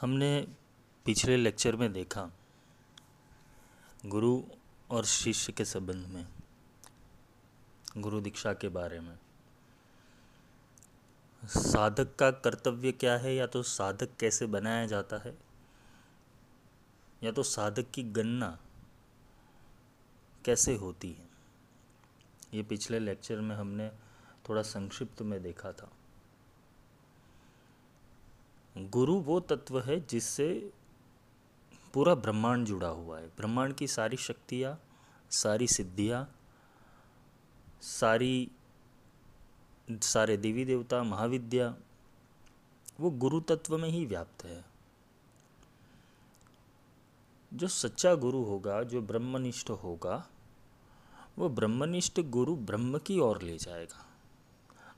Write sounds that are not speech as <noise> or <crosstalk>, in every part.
हमने पिछले लेक्चर में देखा गुरु और शिष्य के संबंध में, गुरु दीक्षा के बारे में। साधक का कर्तव्य क्या है? या तो साधक कैसे बनाया जाता है? या तो साधक की गणना कैसे होती है? ये पिछले लेक्चर में हमने थोड़ा संक्षिप्त में देखा था। गुरु वो तत्व है जिससे पूरा ब्रह्मांड जुड़ा हुआ है। ब्रह्मांड की सारी शक्तियाँ, सारी सिद्धियाँ, सारी, सारे देवी देवता, महाविद्या, वो गुरु तत्व में ही व्याप्त है। जो सच्चा गुरु होगा, जो ब्रह्मनिष्ठ होगा, वो ब्रह्मनिष्ठ गुरु ब्रह्म की ओर ले जाएगा।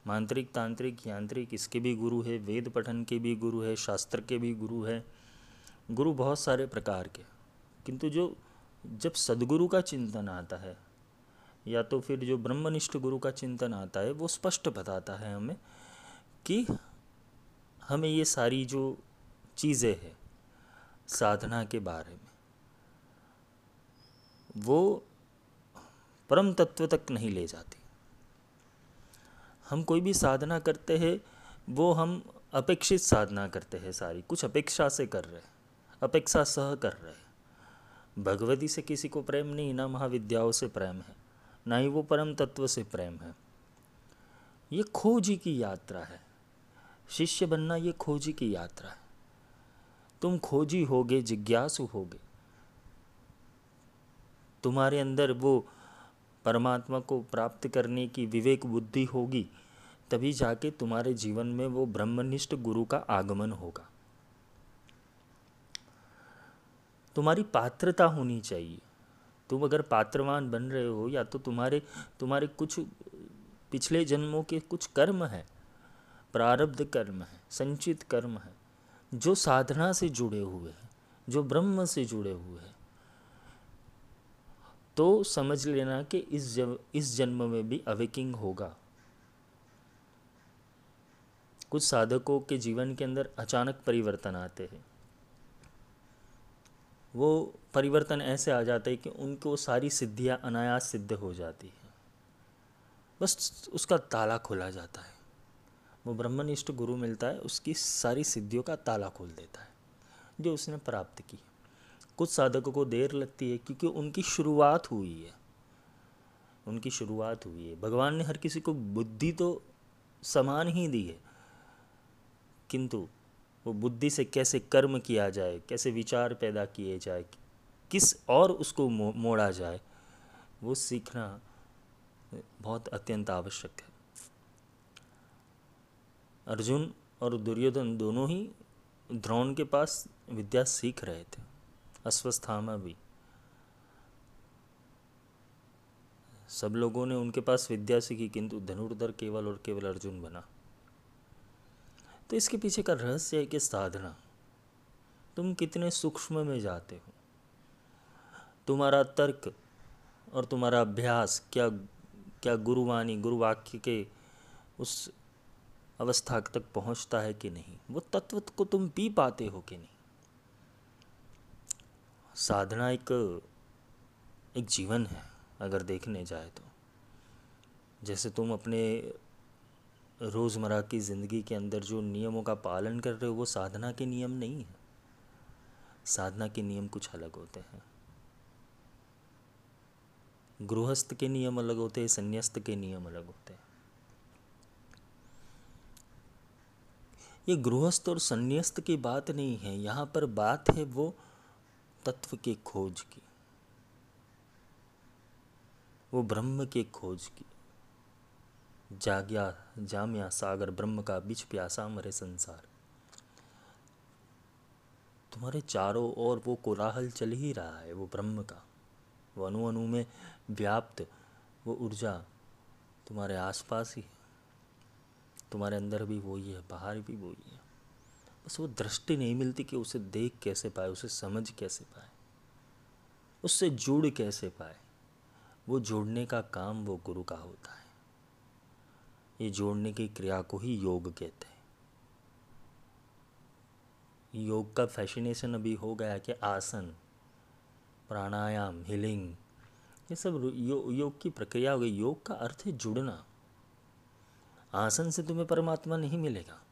मांत्रिक, तांत्रिक, यांत्रिक, इसके भी गुरु है, वेद पठन के भी गुरु है, शास्त्र के भी गुरु है, गुरु बहुत सारे प्रकार के किंतु जो, जब सदगुरु का चिंतन आता है, या तो फिर जो ब्रह्मनिष्ठ गुरु का चिंतन आता है, वो स्पष्ट बताता है हमें कि हमें ये सारी जो चीज़ें हैं, साधना के बारे में, वो परम तत्व तक नहीं ले जाती। हम कोई भी साधना करते हैं, वो हम अपेक्षित साधना करते हैं सारी। कुछ अपेक्षा से कर रहे हैं, अपेक्षा सह कर रहे भगवती से किसी को प्रेम नहीं, ना महाविद्याओं से प्रेम है, ना ही वो परम तत्व से प्रेम है। ये खोजी की यात्रा है। शिष्य बनना ये खोजी की यात्रा है। तुम खोजी होगे, जिज्ञासु होगे। तुम्हारे अंदर वो परमात्मा को प्राप्त करने की विवेक बुद्धि होगी, तभी जाके तुम्हारे जीवन में वो ब्रह्मनिष्ठ गुरु का आगमन होगा। तुम्हारी पात्रता होनी चाहिए। तुम अगर पात्रवान बन रहे हो या तो तुम्हारे तुम्हारे कुछ पिछले जन्मों के कुछ कर्म है, प्रारब्ध कर्म है, संचित कर्म है, जो साधना से जुड़े हुए हैं, जो ब्रह्म से जुड़े हुए हैं। तो समझ लेना कि इस जब इस जन्म में भी अवेकिंग होगा। कुछ साधकों के जीवन के अंदर अचानक परिवर्तन आते हैं। वो परिवर्तन ऐसे आ जाते हैं कि उनको सारी सिद्धियाँ अनायास सिद्ध हो जाती है। बस उसका ताला खोला जाता है। वो ब्रह्मनिष्ठ गुरु मिलता है, उसकी सारी सिद्धियों का ताला खोल देता है, जो उसने प्राप्त की। कुछ साधकों को देर लगती है क्योंकि उनकी शुरुआत हुई है। उनकी शुरुआत हुई है। भगवान ने हर किसी को बुद्धि तो समान ही दी है, किंतु वो बुद्धि से कैसे कर्म किया जाए, कैसे विचार पैदा किए जाए, किस और उसको मोड़ा जाए, वो सीखना बहुत अत्यंत आवश्यक है। अर्जुन और दुर्योधन दोनों ही द्रोण के पास विद्या सीख रहे थे। अश्वस्थामा भी। सब लोगों ने उनके पास विद्या सीखी, किंतु धनुर्धर केवल और केवल अर्जुन बना। तो इसके पीछे का रहस्य है कि साधना, तुम कितने सूक्ष्म में जाते हो। तुम्हारा तर्क और तुम्हारा अभ्यास, क्या क्या गुरुवाणी, गुरुवाक्य के उस अवस्था तक पहुँचता है कि नहीं? वो तत्व को तुम पी पाते हो कि नहीं? साधना एक एक जीवन है, अगर देखने जाए तो। जैसे तुम अपने रोज़मर्रा की ज़िंदगी के अंदर जो नियमों का पालन कर रहे हो, वो साधना के नियम नहीं है। साधना के नियम कुछ अलग होते हैं। गृहस्थ के नियम अलग होते हैं, संन्यास्त के नियम अलग होते हैं। ये गृहस्थ और संन्यास्त की बात नहीं है, यहाँ पर बात है वो तत्व के खोज की, वो ब्रह्म के खोज की। जाग्या, जाम्या सागर ब्रह्म का बिच प्यासा मरे संसार। तुम्हारे चारों ओर वो कोलाहल चल ही रहा है, वो ब्रह्म का। वो अनु अनु में व्याप्त, वो ऊर्जा तुम्हारे आसपास ही है। तुम्हारे अंदर भी वही है, बाहर भी वही है। बस वो दृष्टि नहीं मिलती कि उसे देख कैसे पाए उसे समझ कैसे पाए उससे जुड़ कैसे पाए। वो जोड़ने का काम वो गुरु का होता है। ये जोड़ने की क्रिया को ही योग कहते हैं। योग का फैसिनेशन अभी हो गया कि आसन प्राणायाम हीलिंग ये सब यो, योग की प्रक्रिया हो गई। योग का अर्थ है जुड़ना। आसन से तुम्हें परमात्मा नहीं मिलेगा।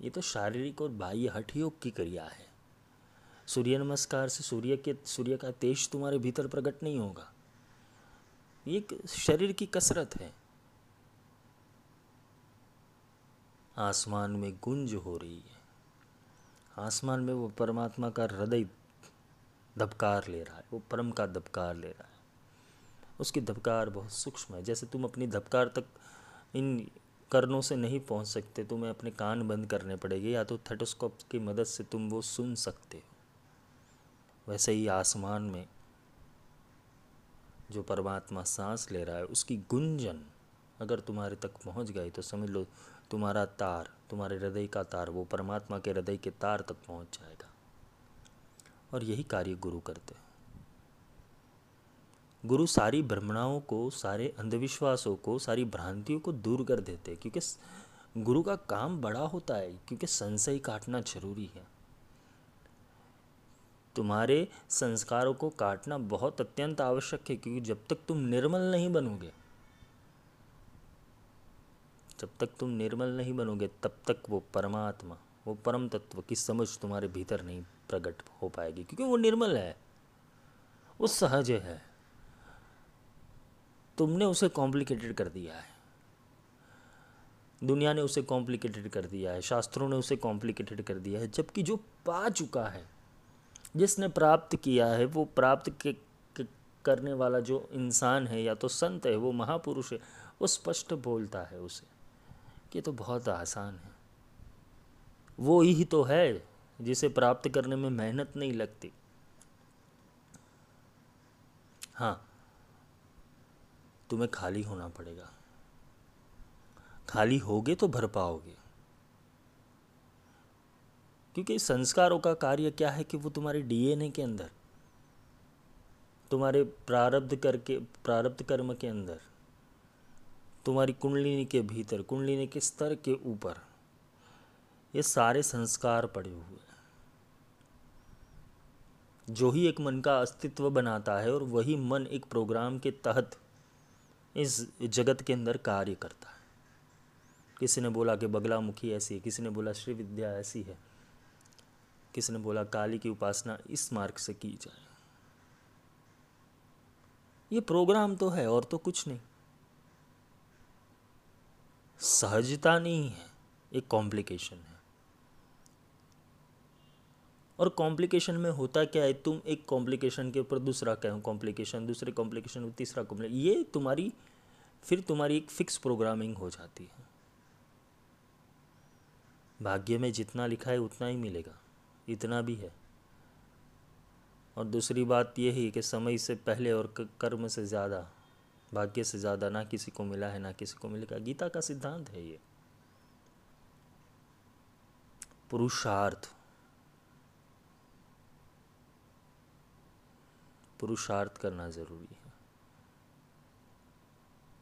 ये तो शारीरिक और बाह्य हठ योग की क्रिया है। सूर्य नमस्कार से सूर्य के, सूर्य का तेज तुम्हारे भीतर प्रकट नहीं होगा। ये शरीर की कसरत है। आसमान में गुंज हो रही है। आसमान में वो परमात्मा का हृदय दबकार ले रहा है, वो परम का दबकार ले रहा है। उसकी धबकार बहुत सूक्ष्म है। जैसे तुम अपनी धबकार तक इन कर्नों से नहीं पहुँच सकते, तुम्हें अपने कान बंद करने पड़ेंगे, या तो थेटोस्कोप की मदद से तुम वो सुन सकते हो। वैसे ही आसमान में जो परमात्मा सांस ले रहा है, उसकी गुंजन अगर तुम्हारे तक पहुँच गई तो समझ लो तुम्हारा तार, तुम्हारे हृदय का तार, वो परमात्मा के हृदय के तार तक पहुँच जाएगा। और यही कार्य गुरु करते हैं। गुरु सारी भ्रमणाओं को, सारे अंधविश्वासों को, सारी भ्रांतियों को दूर कर देते हैं, क्योंकि गुरु का काम बड़ा होता है, क्योंकि संशय काटना ज़रूरी है। तुम्हारे संस्कारों को काटना बहुत अत्यंत आवश्यक है, क्योंकि जब तक तुम निर्मल नहीं बनोगे, जब तक तुम निर्मल नहीं बनोगे, तब तक वो परमात्मा, वो परम तत्व की समझ तुम्हारे भीतर नहीं प्रकट हो पाएगी, क्योंकि वो निर्मल है, वो सहज है। तुमने उसे कॉम्प्लिकेटेड कर दिया है। दुनिया ने उसे कॉम्प्लिकेटेड कर दिया है शास्त्रों ने उसे कॉम्प्लिकेटेड कर दिया है जबकि जो पा चुका है जिसने प्राप्त किया है वो प्राप्त के, के करने वाला जो इंसान है या तो संत है वो महापुरुष है वो स्पष्ट बोलता है उसे कि तो बहुत आसान है। वो ही तो है जिसे प्राप्त करने में मेहनत नहीं लगती। हाँ तुम्हें खाली होना पड़ेगा। खाली होगे तो भर पाओगे। क्योंकि संस्कारों का कार्य क्या है कि वो तुम्हारे डीएनए के अंदर, तुम्हारे प्रारब्ध करके, प्रारब्ध कर्म के अंदर, तुम्हारी कुंडलिनी के भीतर, कुंडलिनी के स्तर के ऊपर, ये सारे संस्कार पड़े हुए हैं। जो ही एक मन का अस्तित्व बनाता है और वही मन एक प्रोग्राम के तहत इस जगत के अंदर कार्य करता है। किसी ने बोला कि बगला मुखी ऐसी है? किसी ने बोला श्री विद्या ऐसी है? किसी ने बोला काली की उपासना इस मार्ग से की जाए? ये प्रोग्राम तो है और तो कुछ नहीं। सहजता नहीं है। एक कॉम्प्लिकेशन है। और कॉम्प्लिकेशन में होता क्या है? तुम एक कॉम्प्लिकेशन के ऊपर दूसरा क्या कॉम्प्लिकेशन दूसरे कॉम्प्लिकेशन में तीसरा कॉम्प्लिकेशन ये तुम्हारी, फिर तुम्हारी एक फिक्स प्रोग्रामिंग हो जाती है। भाग्य में जितना लिखा है, उतना ही मिलेगा। इतना भी है। और दूसरी बात यह है कि समय से पहले और कर्म से ज़्यादा, भाग्य से ज़्यादा ना किसी को मिला है, ना किसी को मिलेगा। गीता का सिद्धांत है ये। पुरुषार्थ। पुरुषार्थ करना ज़रूरी है।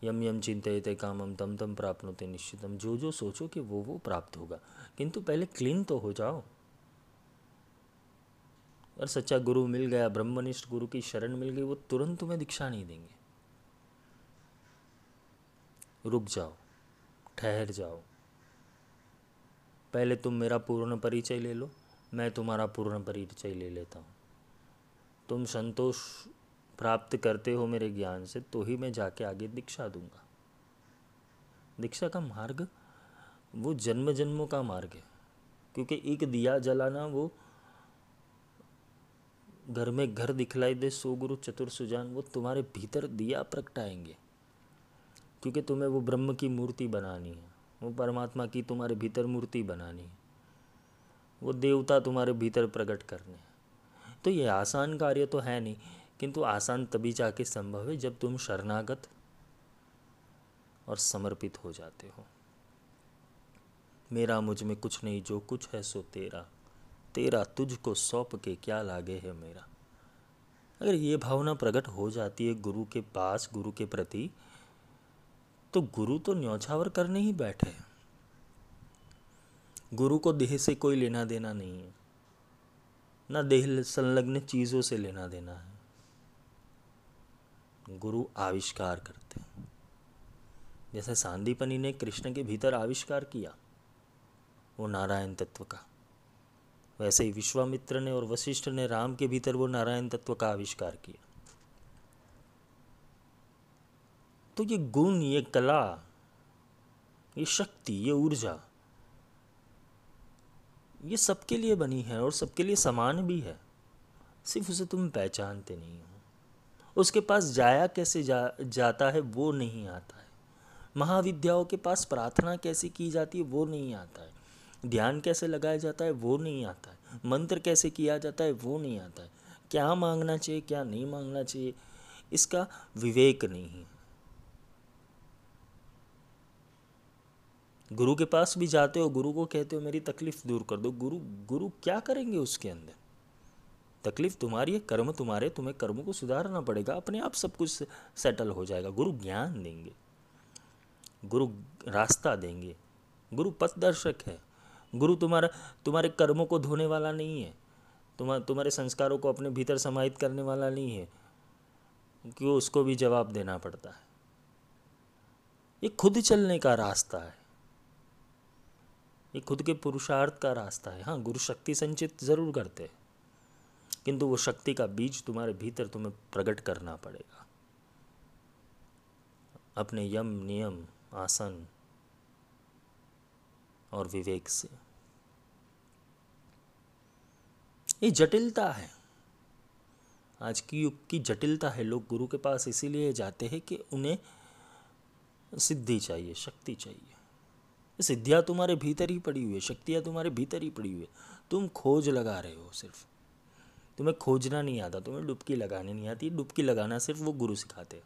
यम यम चिंतित कामम तम तम प्राप्त होते निश्चितम। जो जो सोचो कि वो वो प्राप्त होगा। किंतु पहले क्लीन तो हो जाओ। और सच्चा गुरु मिल गया, ब्रह्मनिष्ठ गुरु की शरण मिल गई, वो तुरंत तुम्हें दीक्षा नहीं देंगे। रुक जाओ, ठहर जाओ। पहले तुम मेरा पूर्ण परिचय ले लो, मैं तुम्हारा पूर्ण परिचय ले लेता हूँ। तुम संतोष प्राप्त करते हो मेरे ज्ञान से तो ही मैं जाके आगे दीक्षा दूँगा। दीक्षा का मार्ग, वो जन्म जन्मों का मार्ग है। क्योंकि एक दिया जलाना, वो घर में घर दिखलाई दे, सो गुरु चतुर सुजान, वो तुम्हारे भीतर दिया प्रगटाएँगे। क्योंकि तुम्हें वो ब्रह्म की मूर्ति बनानी है, वो परमात्मा की तुम्हारे भीतर मूर्ति बनानी है। वो देवता तुम्हारे भीतर प्रकट करने हैं। तो ये आसान कार्य तो है नहीं, किंतु आसान तभी जाके संभव है जब तुम शरणागत और समर्पित हो जाते हो। मेरा मुझमें कुछ नहीं, जो कुछ है सो तेरा। तेरा तुझको सौंप के क्या लागे है मेरा? अगर ये भावना प्रकट हो जाती है गुरु के पास, गुरु के प्रति तो गुरु तो न्यौछावर करने ही बैठे गुरु को देह से कोई लेना देना नहीं है। ना देह संलग्न चीज़ों से लेना देना है। गुरु आविष्कार करते हैं। जैसे सांदीपनी ने कृष्ण के भीतर आविष्कार किया, वो नारायण तत्व का। वैसे ही विश्वामित्र ने और वशिष्ठ ने राम के भीतर वो नारायण तत्व का आविष्कार किया। तो ये गुण, ये कला, ये शक्ति, ये ऊर्जा ये सबके लिए बनी है और सबके लिए समान भी है। सिर्फ़ उसे तुम पहचानते नहीं हो। उसके पास जाया कैसे जा, जाता है वो नहीं आता है। महाविद्याओं के पास प्रार्थना कैसे की जाती है वो नहीं आता है। ध्यान कैसे लगाया जाता है वो नहीं आता है। मंत्र कैसे किया जाता है वो नहीं आता है। क्या मांगना चाहिए, क्या नहीं मांगना चाहिए, इसका विवेक नहीं है। गुरु के पास भी जाते हो, गुरु को कहते हो, मेरी तकलीफ़ दूर कर दो। गुरु गुरु क्या करेंगे उसके अंदर? तकलीफ़ तुम्हारी है, कर्म तुम्हारे तुम्हें कर्मों को सुधारना पड़ेगा, अपने आप सब कुछ सेटल हो जाएगा। गुरु ज्ञान देंगे, गुरु रास्ता देंगे, गुरु पथ दर्शक है। गुरु तुम्हारा, तुम्हारे कर्मों को धोने वाला नहीं है तुम्हारे तुम्हारे संस्कारों को अपने भीतर समाहित करने वाला नहीं है क्यों उसको भी जवाब देना पड़ता है। ये खुद चलने का रास्ता है। ये खुद के पुरुषार्थ का रास्ता है। हाँ गुरु शक्ति संचित ज़रूर करते हैं। किंतु वो शक्ति का बीज तुम्हारे भीतर तुम्हें प्रकट करना पड़ेगा। अपने यम, नियम, आसन और विवेक से। ये जटिलता है। आज की युग की जटिलता है। लोग गुरु के पास इसीलिए जाते हैं कि उन्हें सिद्धि चाहिए, शक्ति चाहिए। सिद्धियाँ तुम्हारे भीतर ही पड़ी हुई है, शक्तियाँ तुम्हारे भीतर ही पड़ी हुई है। तुम खोज लगा रहे हो सिर्फ़। तुम्हें खोजना नहीं आता, तुम्हें डुबकी लगानी नहीं आती। डुबकी लगाना सिर्फ़ वो गुरु सिखाते हैं।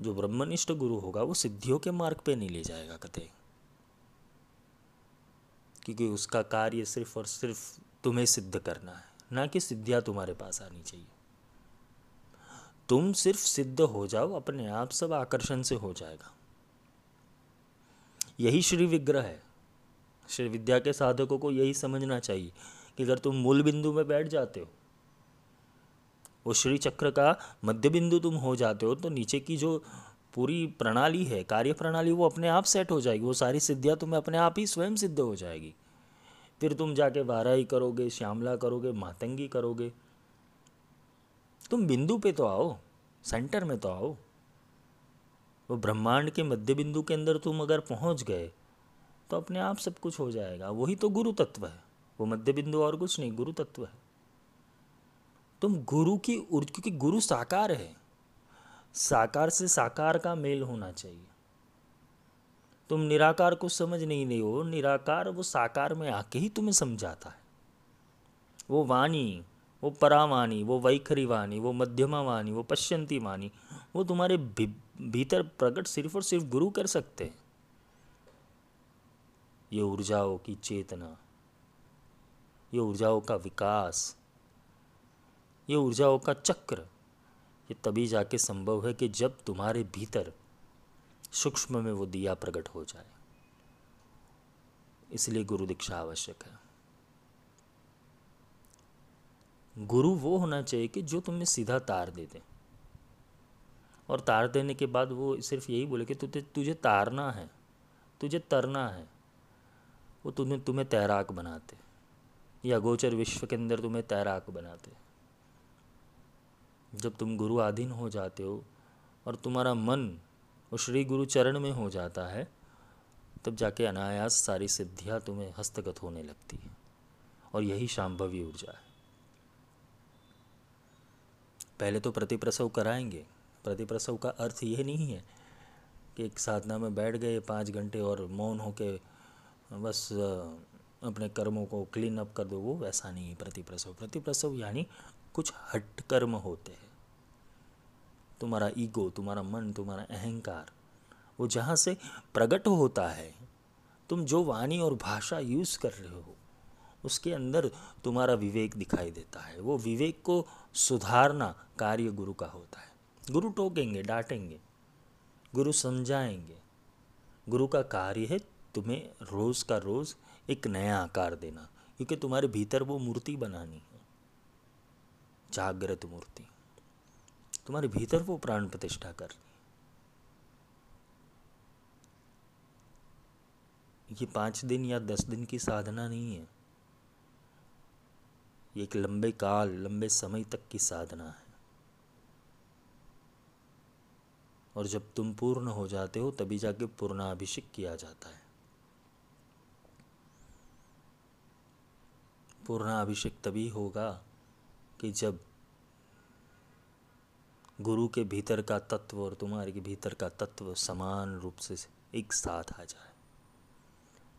जो ब्रह्मनिष्ठ गुरु होगा, वो सिद्धियों के मार्ग पे नहीं ले जाएगा कते क्योंकि उसका कार्य सिर्फ़ और सिर्फ़ तुम्हें सिद्ध करना है, ना कि सिद्धियाँ तुम्हारे पास आनी चाहिए। तुम सिर्फ़ सिद्ध हो जाओ, अपने आप सब आकर्षण से हो जाएगा। यही श्री विग्रह है। श्री विद्या के साधकों को यही समझना चाहिए कि अगर तुम मूल बिंदु में बैठ जाते हो, वो श्री चक्र का मध्य बिंदु तुम हो जाते हो तो नीचे की जो पूरी प्रणाली है, कार्य प्रणाली, वो अपने आप सेट हो जाएगी। वो सारी सिद्धियाँ तुम्हें अपने आप ही स्वयं सिद्ध हो जाएगी। फिर तुम जाके वाराही करोगे, श्यामला करोगे, मातंगी करोगे। तुम बिंदु पे तो आओ सेंटर में तो आओ। वो ब्रह्मांड के मध्य बिंदु के अंदर तुम अगर पहुँच गए तो अपने आप सब कुछ हो जाएगा। वही तो गुरु तत्व है। वो मध्य बिंदु और कुछ नहीं, गुरु तत्व है। तुम गुरु की क्योंकि गुरु साकार है। साकार से साकार का मेल होना चाहिए। तुम निराकार को समझ नहीं रहे हो। निराकार वो साकार में आके ही तुम्हें समझाता है। वो वाणी वो परावाणी वो वैखरी वाणी वो मध्यमा वाणी वो पश्यंती वाणी वो तुम्हारे भी, भीतर प्रकट सिर्फ़ और सिर्फ़ गुरु कर सकते हैं। ये ऊर्जाओं की चेतना ये ऊर्जाओं का विकास ये ऊर्जाओं का चक्र ये तभी जाके संभव है कि जब तुम्हारे भीतर सूक्ष्म में वो दिया प्रकट हो जाए। इसलिए गुरु दीक्षा आवश्यक है। गुरु वो होना चाहिए कि जो तुम्हें सीधा तार दे दे। और तार देने के बाद वो सिर्फ़ यही बोले कि तुझे तुझे तारना है, तुझे तरना है, वो तुम्हें तुम्हें तैराक बनाते, या गोचर विश्व के अंदर तुम्हें तैराक बनाते। जब तुम गुरु आधीन हो जाते हो और तुम्हारा मन वो श्री गुरु चरण में हो जाता है, तब जाके अनायास सारी सिद्धियाँ तुम्हें हस्तगत होने लगती है और यही शाम्भवी ऊर्जा है। पहले तो प्रतिप्रसव कराएँगे। प्रतिप्रसव का अर्थ ये नहीं है कि एक साधना में बैठ गए पाँच घंटे और मौन होके बस अपने कर्मों को क्लीन अप कर दो। वो वैसा नहीं है प्रतिप्रसव। प्रतिप्रसव यानी कुछ हट कर्म होते हैं। तुम्हारा ईगो, तुम्हारा मन, तुम्हारा अहंकार, वो जहाँ से प्रकट होता है, तुम जो वाणी और भाषा यूज़ कर रहे हो, उसके अंदर तुम्हारा विवेक दिखाई देता है। वो विवेक को सुधारना कार्य गुरु का होता है। गुरु टोकेंगे, डांटेंगे, गुरु समझाएँगे। गुरु का कार्य है तुम्हें रोज़ का रोज़ एक नया आकार देना, क्योंकि तुम्हारे भीतर वो मूर्ति बनानी है, जागृत मूर्ति। तुम्हारे भीतर वो प्राण प्रतिष्ठा करनी ये पाँच दिन या दस दिन की साधना नहीं है। ये एक लंबे काल, लंबे समय तक की साधना है। और जब तुम पूर्ण हो जाते हो, तभी जाके पूर्णाभिषेक किया जाता है। पूर्णाभिषेक तभी होगा कि जब गुरु के भीतर का तत्व और तुम्हारे के भीतर का तत्व समान रूप से एक साथ आ जाए।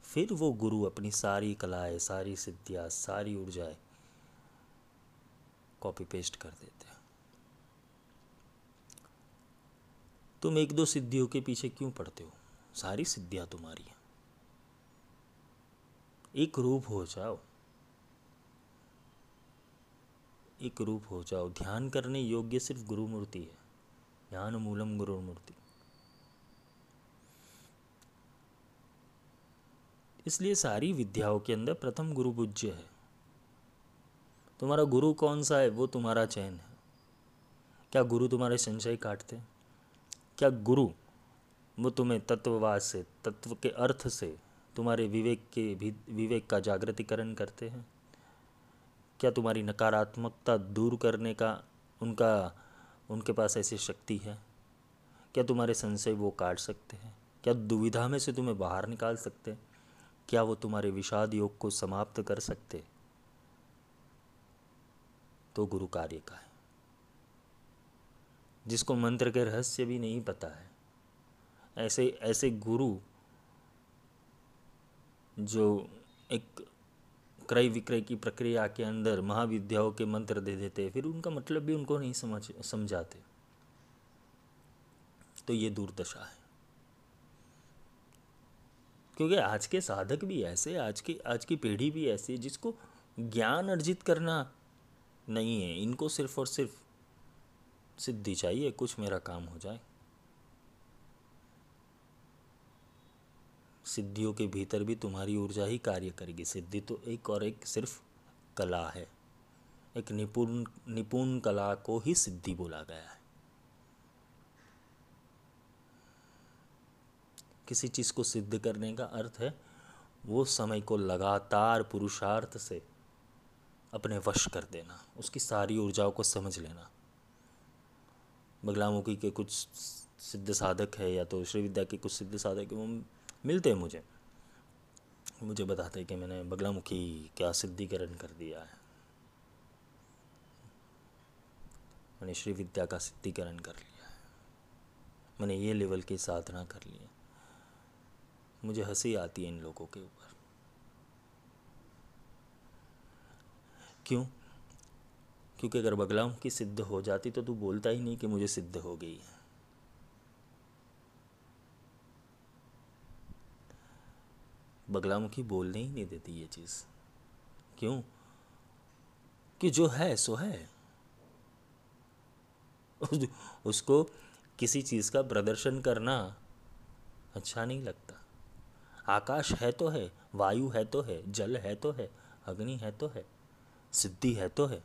फिर वो गुरु अपनी सारी कलाएँ, सारी सिद्धियाँ, सारी ऊर्जाएँ कॉपी पेस्ट कर देते हैं। तुम एक दो सिद्धियों के पीछे क्यों पढ़ते हो? सारी सिद्धियाँ तुम्हारी हैं। एक रूप हो जाओ। एक रूप हो जाओ। ध्यान करने योग्य सिर्फ़ गुरु मूर्ति है। ध्यान मूलम गुरु मूर्ति इसलिए सारी विद्याओं के अंदर प्रथम गुरु पूज्य है। तुम्हारा गुरु कौन सा है? वो तुम्हारा चयन है। क्या गुरु तुम्हारे संशय काटते क्या गुरु वो तुम्हें तत्ववाद से, तत्व के अर्थ से तुम्हारे विवेक के भी, विवेक का जागृतिकरण करते हैं? क्या तुम्हारी नकारात्मकता दूर करने का उनका, उनके पास ऐसी शक्ति है? क्या तुम्हारे संशय वो काट सकते हैं? क्या दुविधा में से तुम्हें बाहर निकाल सकते हैं? क्या वो तुम्हारे विषाद योग को समाप्त कर सकते तो गुरु कार्य का है। जिसको मंत्र के रहस्य भी नहीं पता है, ऐसे ऐसे गुरु जो एक क्रय विक्रय की प्रक्रिया के अंदर महाविद्याओं के मंत्र दे देते फिर उनका मतलब भी उनको नहीं समझ, समझाते। तो ये दुर्दशा है। क्योंकि आज के साधक भी ऐसे, आज की आज की पीढ़ी भी ऐसी जिसको ज्ञान अर्जित करना नहीं है। इनको सिर्फ़ और सिर्फ़ सिद्धि चाहिए, कुछ मेरा काम हो जाए। सिद्धियों के भीतर भी तुम्हारी ऊर्जा ही कार्य करेगी। सिद्धि तो एक और एक सिर्फ़ कला है। एक निपुण निपुण कला को ही सिद्धि बोला गया है। किसी चीज़ को सिद्ध करने का अर्थ है, वो समय को लगातार पुरुषार्थ से अपने वश कर देना, उसकी सारी ऊर्जाओं को समझ लेना। बगलामुखी के कुछ सिद्ध साधक है या तो श्री विद्या के कुछ सिद्ध साधक वो मिलते हैं मुझे। मुझे बताते हैं कि मैंने बगलामुखी क्या सिद्धिकरण कर दिया है। मैंने श्री विद्या का सिद्धिकरण कर लिया है। मैंने ये लेवल की साधना कर ली है। मुझे हँसी आती है इन लोगों के ऊपर। क्यों? क्योंकि अगर बगलामुखी सिद्ध हो जाती तो तू बोलता ही नहीं कि मुझे सिद्ध हो गई है। बगलामुखी बोलने ही नहीं देती ये चीज़। क्यों? कि जो है, सो है। उसको किसी चीज़ का प्रदर्शन करना अच्छा नहीं लगता। आकाश है तो है, वायु है तो है, जल है तो है, अग्नि है तो है। सिद्धि है तो है।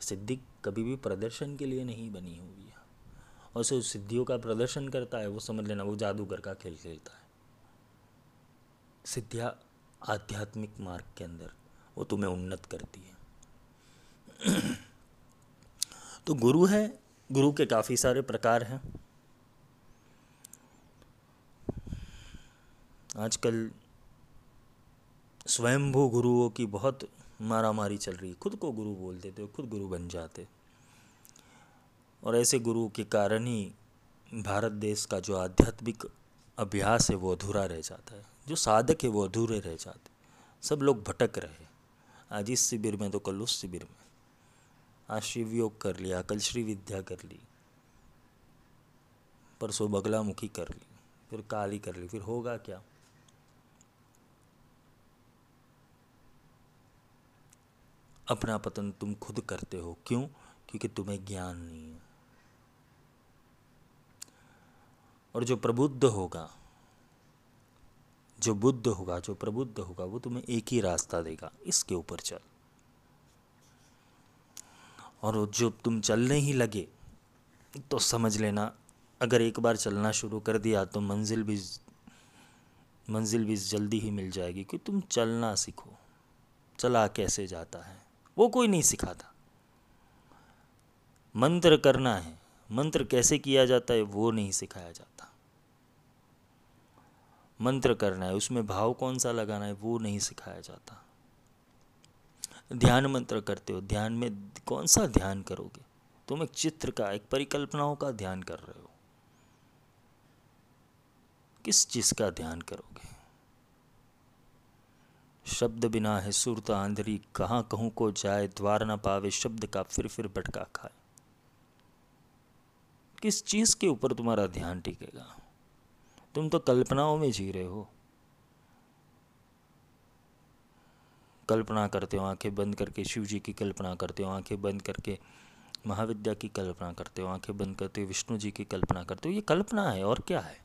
सिद्धि कभी भी प्रदर्शन के लिए नहीं बनी हुई है। और जो सिद्धियों का प्रदर्शन करता है, वो समझ लेना, वो जादूगर का खेल खेलता है। सिद्धियाँ आध्यात्मिक मार्ग के अंदर, वो तुम्हें उन्नत करती है। <clears throat> तो गुरु है, गुरु के काफ़ी सारे प्रकार हैं। आजकल स्वयंभू गुरुओं की बहुत मारा मारी चल रही है। खुद को गुरु बोल देते हो, खुद गुरु बन जाते। और ऐसे गुरु के कारण ही भारत देश का जो आध्यात्मिक अभ्यास है वो अधूरा रह जाता है। जो साधक है वो अधूरे रह जाते सब लोग भटक रहे आज इस शिविर में तो कल उस शिविर में। आज शिव योग कर लिया, कल श्री विद्या कर ली। परसों बगलामुखी कर ली, फिर काली कर ली, फिर होगा क्या? अपना पतन तुम खुद करते हो। क्यों? क्योंकि तुम्हें ज्ञान नहीं है। और जो प्रबुद्ध होगा, जो बुद्ध होगा, जो प्रबुद्ध होगा, वो तुम्हें एक ही रास्ता देगा। इसके ऊपर चल। और जो तुम चलने ही लगे तो समझ लेना, अगर एक बार चलना शुरू कर दिया तो मंजिल भी मंजिल भी जल्दी ही मिल जाएगी कि तुम चलना सीखो। चला कैसे जाता है? वो कोई नहीं सिखाता। मंत्र करना है, मंत्र कैसे किया जाता है वो नहीं सिखाया जाता। मंत्र करना है, उसमें भाव कौन सा लगाना है वो नहीं सिखाया जाता। ध्यान मंत्र करते हो, ध्यान में कौन सा ध्यान करोगे? तुम एक चित्र का, एक परिकल्पनाओं का ध्यान कर रहे हो। किस चीज़ का ध्यान करोगे? शब्द बिना है सुरत आंधरी, कहाँ कहूँ को जाए द्वार ना पावे, शब्द का फिर फिर भटका खाए। किस चीज़ के ऊपर तुम्हारा ध्यान टिकेगा? तुम तो कल्पनाओं में जी रहे हो। कल्पना करते हो, आँखें बंद करके शिव जी की कल्पना करते हो, आँखें बंद करके, महाविद्या की कल्पना करते हो, आँखें बंद करते हो, विष्णु जी की कल्पना करते हो, ये कल्पना है और क्या है?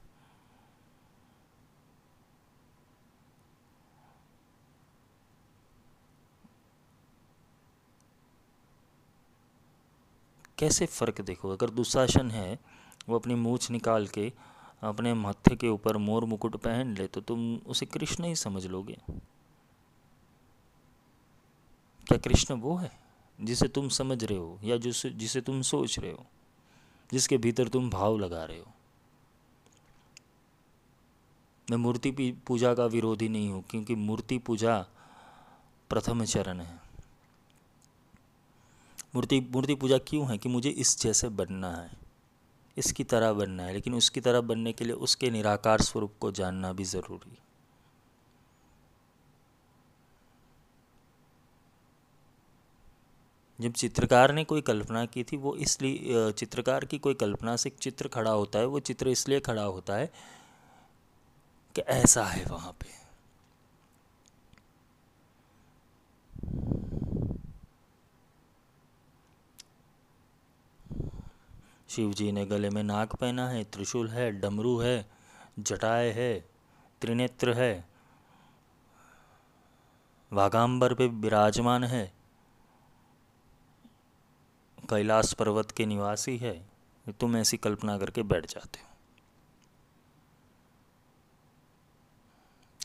कैसे फ़र्क देखो अगर दुशासन है, वो अपनी मूछ निकाल के अपने मत्थे के ऊपर मोर मुकुट पहन ले तो तुम उसे कृष्ण ही समझ लोगे। क्या कृष्ण वो है जिसे तुम समझ रहे हो, या जिसे जिसे तुम सोच रहे हो, जिसके भीतर तुम भाव लगा रहे हो? मैं मूर्ति पूजा का विरोधी नहीं हूँ, क्योंकि मूर्ति पूजा प्रथम चरण है। मूर्ति मूर्ति पूजा क्यों है कि मुझे इस जैसे बनना है? इसकी तरह बनना है, लेकिन उसकी तरह बनने के लिए उसके निराकार स्वरूप को जानना भी ज़रूरी। जब चित्रकार ने कोई कल्पना की थी, वो इसलिए चित्रकार की कोई कल्पना से चित्र खड़ा होता है, वो चित्र इसलिए खड़ा होता है कि ऐसा है वहाँ पे। शिव जी ने गले में नाक पहना है, त्रिशूल है, डमरू है, जटाए है, त्रिनेत्र है वागाम्बर पे विराजमान है, कैलाश पर्वत के निवासी है। तुम ऐसी कल्पना करके बैठ जाते हो।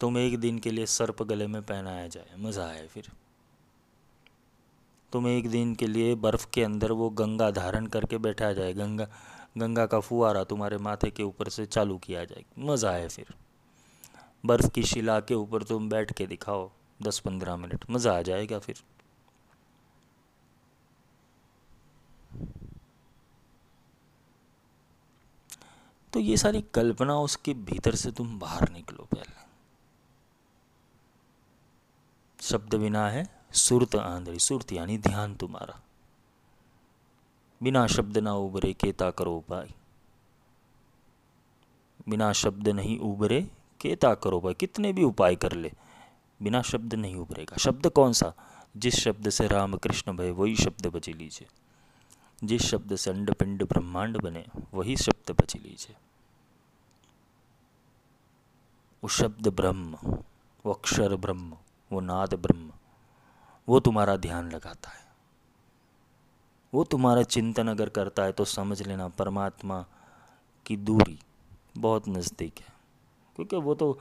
तुम एक दिन के लिए सर्प गले में पहनाया जाए, मज़ा आए फिर। तुम एक दिन के लिए बर्फ़ के अंदर वो गंगा धारण करके बैठा जाए। गंगा गंगा का फुआरा तुम्हारे माथे के ऊपर से चालू किया जाए। मज़ा आए फिर। बर्फ़ की शिला के ऊपर तुम बैठ के दिखाओ। दस पंद्रह मिनट। मज़ा आ जाएगा फिर। तो ये सारी कल्पना उसके भीतर से तुम बाहर निकलो पहले। शब्द बिना है। सुरत आंधरी, सुरत यानी ध्यान तुम्हारा। बिना शब्द ना उबरे केता करो उपाय। बिना शब्द नहीं उबरे केता करो भाई कितने भी उपाय कर ले, बिना शब्द नहीं उभरेगा। शब्द कौन सा? जिस शब्द से राम कृष्ण भय, वही शब्द बची लीजिए। जिस शब्द से अंड पिंड ब्रह्मांड बने, वही शब्द बची लीजिए। वो शब्द ब्रह्म, वो अक्षर ब्रह्म, वो नाद ब्रह्म। वो तुम्हारा ध्यान लगाता है। वो तुम्हारा चिंतन अगर करता है तो समझ लेना परमात्मा की दूरी बहुत नज़दीक है। क्योंकि वो तो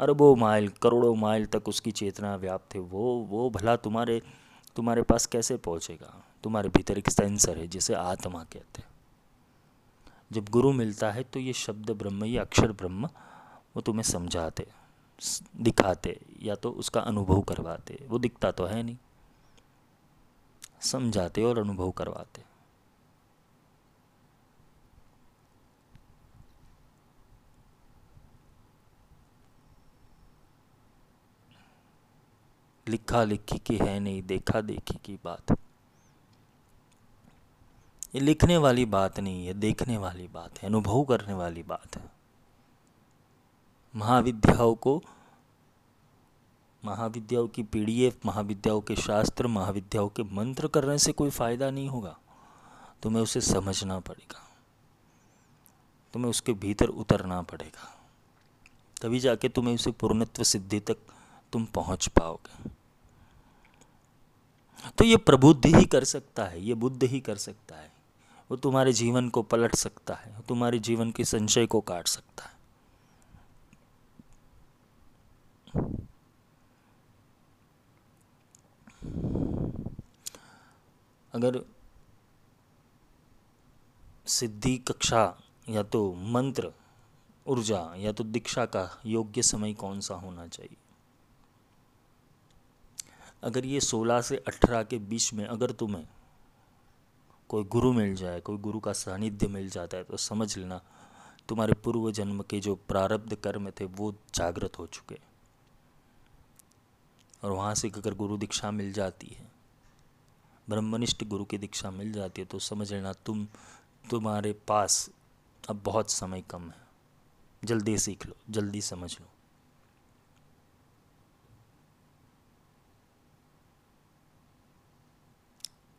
अरबों माइल, करोड़ों माइल तक उसकी चेतना व्याप्त है। वो वो भला तुम्हारे तुम्हारे पास कैसे पहुँचेगा? तुम्हारे भीतर एक सेंसर है जिसे आत्मा कहते हैं। जब गुरु मिलता है तो ये शब्द ब्रह्म, ये अक्षर ब्रह्म वो तुम्हें समझाते दिखाते या तो उसका अनुभव करवाते, वो दिखता तो है नहीं। समझाते और अनुभव करवाते। लिखा लिखी की है नहीं देखा देखी की बात। ये लिखने वाली बात नहीं है, देखने वाली बात है, अनुभव करने वाली बात है। महाविद्याओं को, महाविद्याओं की पीडीएफ, महाविद्याओं के शास्त्र, महाविद्याओं के मंत्र करने से कोई फ़ायदा नहीं होगा। तुम्हें उसे समझना पड़ेगा। तुम्हें उसके भीतर उतरना पड़ेगा। तभी जाके तुम्हें उसे पूर्णत्व सिद्धि तक तुम पहुँच पाओगे। तो ये प्रबुद्ध ही कर सकता है, ये बुद्ध ही कर सकता है। वो तुम्हारे जीवन को पलट सकता है, तुम्हारे जीवन के संशय को काट सकता है। अगर सिद्धि कक्षा या तो मंत्र, ऊर्जा या तो दीक्षा का योग्य समय कौन सा होना चाहिए? अगर ये 16 से 18 के बीच में अगर तुम्हें कोई गुरु मिल जाए, कोई गुरु का सानिध्य मिल जाता है तो समझ लेना तुम्हारे पूर्व जन्म के जो प्रारब्ध कर्म थे, वो जागृत हो चुके और वहाँ से अगर गुरु दीक्षा मिल जाती है, ब्रह्मनिष्ठ गुरु की दीक्षा मिल जाती है तो समझ लेना तुम, तुम्हारे पास अब बहुत समय कम है। जल्दी सीख लो, जल्दी समझ लो।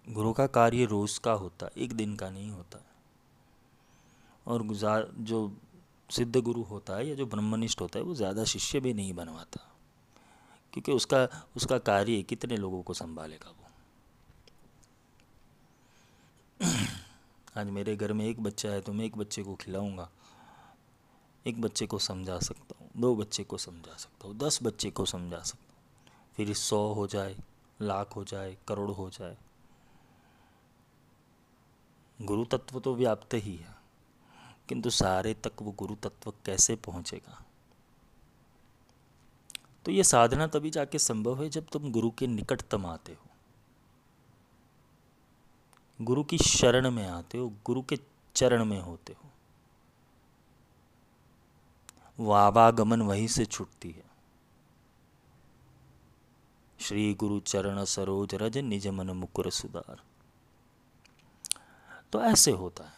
गुरु का कार्य रोज़ का होता एक दिन का नहीं होता और गुजार, जो सिद्ध गुरु होता है या जो ब्रह्मनिष्ठ होता है, वो ज़्यादा शिष्य भी नहीं बनवाता। क्योंकि उसका उसका कार्य कितने लोगों को संभालेगा वो? आज मेरे घर में एक बच्चा है तो मैं एक बच्चे को खिलाऊँगा। एक बच्चे को समझा सकता हूँ, दो बच्चे को समझा सकता हूँ, दस बच्चे को समझा सकता हूँ। फिर सौ हो जाए, लाख हो जाए, करोड़ हो जाए। गुरु तत्व तो व्याप्त ही है, किंतु सारे तक वो गुरु तत्व कैसे पहुंचेगा? तो ये साधना तभी जाके संभव है जब तुम गुरु के निकटतम आते हो। गुरु की शरण में आते हो, गुरु के चरण में होते हो। वो आवागमन वहीं से छुटती है। श्री गुरु चरण सरोज रज निज मन मुकुर सुधार। तो ऐसे होता है।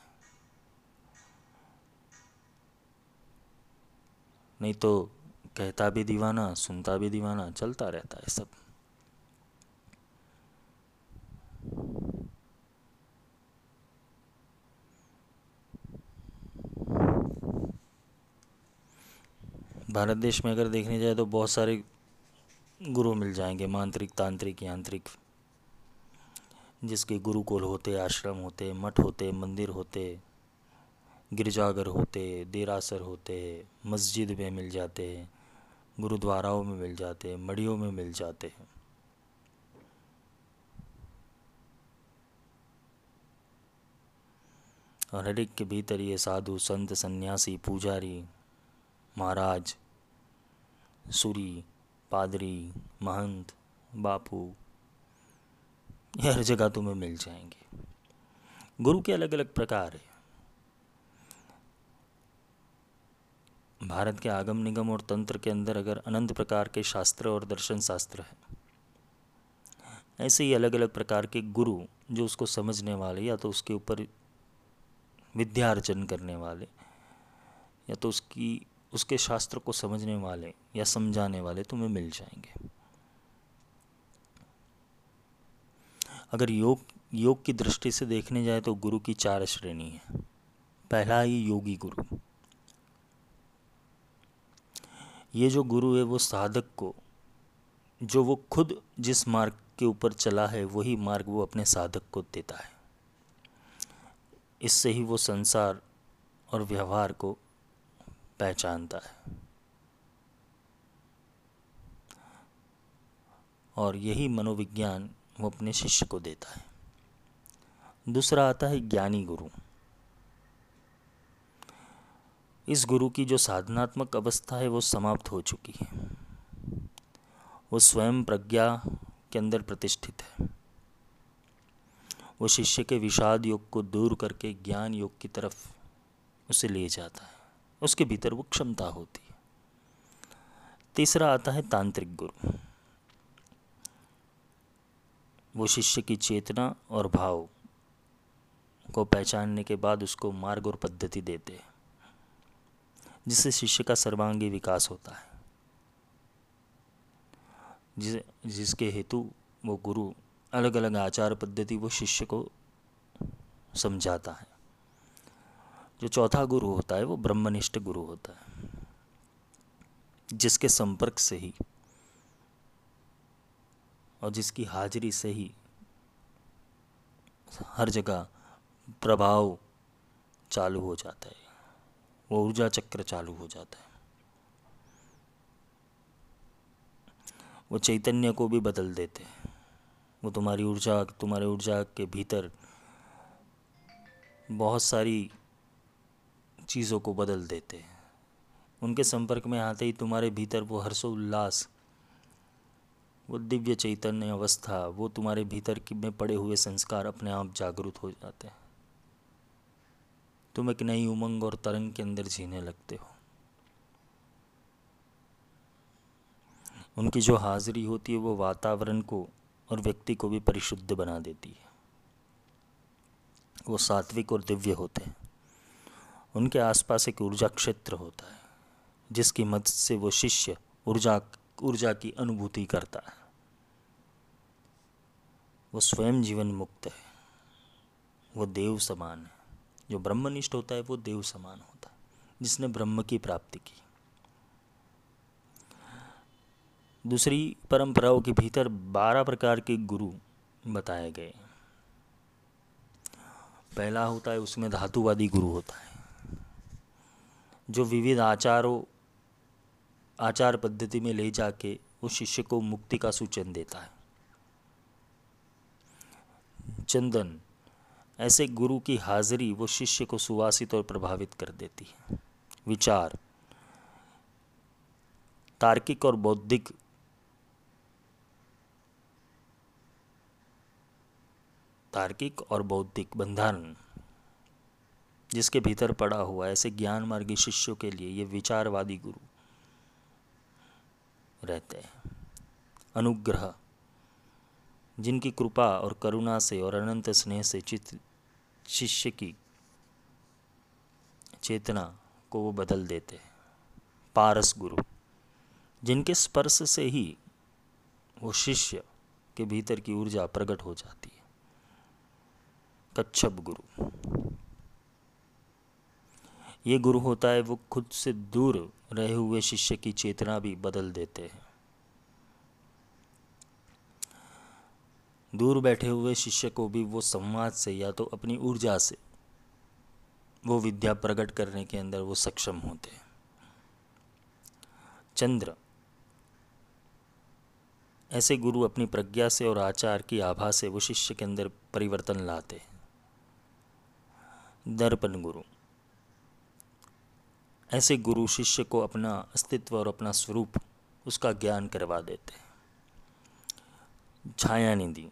नहीं तो कहता भी दीवाना, सुनता भी दीवाना, चलता रहता है सब। भारत देश में अगर देखने जाए तो बहुत सारे गुरु मिल जाएँगे, मांत्रिक, तांत्रिक, यांत्रिक, जिसके गुरुकुल होते, आश्रम होते, मठ होते, मंदिर होते, गिरजाघर होते, देरासर होते, मस्जिद में मिल जाते हैं। गुरुद्वाराओं में मिल जाते हैं मड़ियों में मिल जाते हैं। और हर एक के भीतर ये साधु, संत, सन्यासी, पुजारी, महाराज, सूरी, पादरी, महंत, बापू, ये हर जगह तुम्हें मिल जाएँगे। गुरु के अलग अलग प्रकार है। भारत के आगम निगम और तंत्र के अंदर अगर अनंत प्रकार के शास्त्र और दर्शन शास्त्र है। ऐसे ही अलग अलग प्रकार के गुरु जो उसको समझने वाले या तो उसके ऊपर विद्यार्जन करने वाले या तो उसकी, उसके शास्त्र को समझने वाले या समझाने वाले तुम्हें मिल जाएँगे। अगर योग योग की दृष्टि से देखने जाए तो गुरु की चार श्रेणी है। पहला ही योगी गुरु। ये जो गुरु है, वो साधक को, जो वो खुद जिस मार्ग के ऊपर चला है, वही मार्ग वो अपने साधक को देता है। इससे ही वो संसार और व्यवहार को पहचानता है। और यही मनोविज्ञान वो अपने शिष्य को देता है। दूसरा आता है ज्ञानी गुरु। इस गुरु की जो साधनात्मक अवस्था है, वो समाप्त हो चुकी है। वो स्वयं प्रज्ञा के अंदर प्रतिष्ठित है। वो शिष्य के विषाद योग को दूर करके ज्ञान योग की तरफ़ उसे ले जाता है। उसके भीतर वो क्षमता होती है। तीसरा आता है तांत्रिक गुरु। वो शिष्य की चेतना और भाव को पहचानने के बाद उसको मार्ग और पद्धति देते हैं। जिससे शिष्य का सर्वांगी विकास होता है। जिस, जिसके हेतु वो गुरु अलग अलग आचार पद्धति वो शिष्य को समझाता है। जो चौथा गुरु होता है, वो ब्रह्मनिष्ठ गुरु होता है, जिसके संपर्क से ही और जिसकी हाजिरी से ही हर जगह प्रभाव चालू हो जाता है। वो ऊर्जा चक्र चालू हो जाता है। वो चैतन्य को भी बदल देते हैं। वो तुम्हारी ऊर्जा, तुम्हारे ऊर्जा के भीतर बहुत सारी चीज़ों को बदल देते हैं। उनके संपर्क में आते ही तुम्हारे भीतर वो हर्षोल्लास, वो दिव्य चैतन्य अवस्था, वो तुम्हारे भीतर में पड़े हुए संस्कार अपने आप जागरूक हो जाते हैं। तुम एक नई उमंग और तरंग के अंदर जीने लगते हो। उनकी जो हाजिरी होती है, वो वातावरण को और व्यक्ति को भी परिशुद्ध बना देती है। वो सात्विक और दिव्य होते हैं। उनके आसपास एक ऊर्जा क्षेत्र होता है, जिसकी मदद से वो शिष्य ऊर्जा ऊर्जा की अनुभूति करता है। वो स्वयं जीवन मुक्त है। वो देव समान है। जो ब्रह्मनिष्ठ होता है वो देव समान होता है, जिसने ब्रह्म की प्राप्ति की। दूसरी परंपराओं के भीतर बारह प्रकार के गुरु बताए गए पहला होता है, उसमें धातुवादी गुरु होता है, जो विविध आचारों, आचार पद्धति में ले जाके उस शिष्य को मुक्ति का सूचन देता है। चंदन ऐसे गुरु की हाजिरी वो शिष्य को सुवासित और प्रभावित कर देती है। विचार। तार्किक और बौद्धिक तार्किक और बौद्धिक बंधन जिसके भीतर पड़ा हुआ, ऐसे ज्ञान मार्गी शिष्यों के लिए ये विचारवादी गुरु रहते हैं। अनुग्रह। जिनकी कृपा और करुणा से और अनंत स्नेह से चित शिष्य की चेतना को वो बदल देते हैं। पारस गुरु, जिनके स्पर्श से ही वो शिष्य के भीतर की ऊर्जा प्रकट हो जाती है। कच्छप गुरु, ये गुरु होता है वो खुद से दूर रहे हुए शिष्य की चेतना भी बदल देते हैं। दूर बैठे हुए शिष्य को भी वो संवाद से या तो अपनी ऊर्जा से वो विद्या प्रकट करने के अंदर वो सक्षम होते हैं। चंद्र। ऐसे गुरु अपनी प्रज्ञा से और आचार की आभा से वो शिष्य के अंदर परिवर्तन लाते हैं। दर्पण गुरु। ऐसे गुरु शिष्य को अपना अस्तित्व और अपना स्वरूप उसका ज्ञान करवा देते हैं। छाया निधि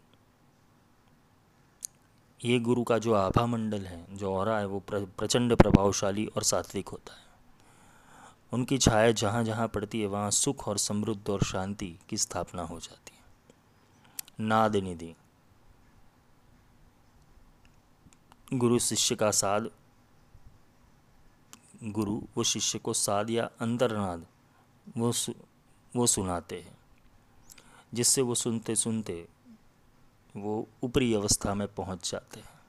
ये गुरु का जो आभा मंडल है जो और है वो प्रचंड प्रभावशाली और सात्विक होता है। उनकी छाया जहाँ जहाँ पड़ती है वहाँ सुख और समृद्ध और शांति की स्थापना हो जाती है। नाद निधि गुरु शिष्य का साध गुरु वो शिष्य को साध या अंतरनाद वो सु, वो सुनाते हैं जिससे वो सुनते सुनते वो ऊपरी अवस्था में पहुँच जाते हैं।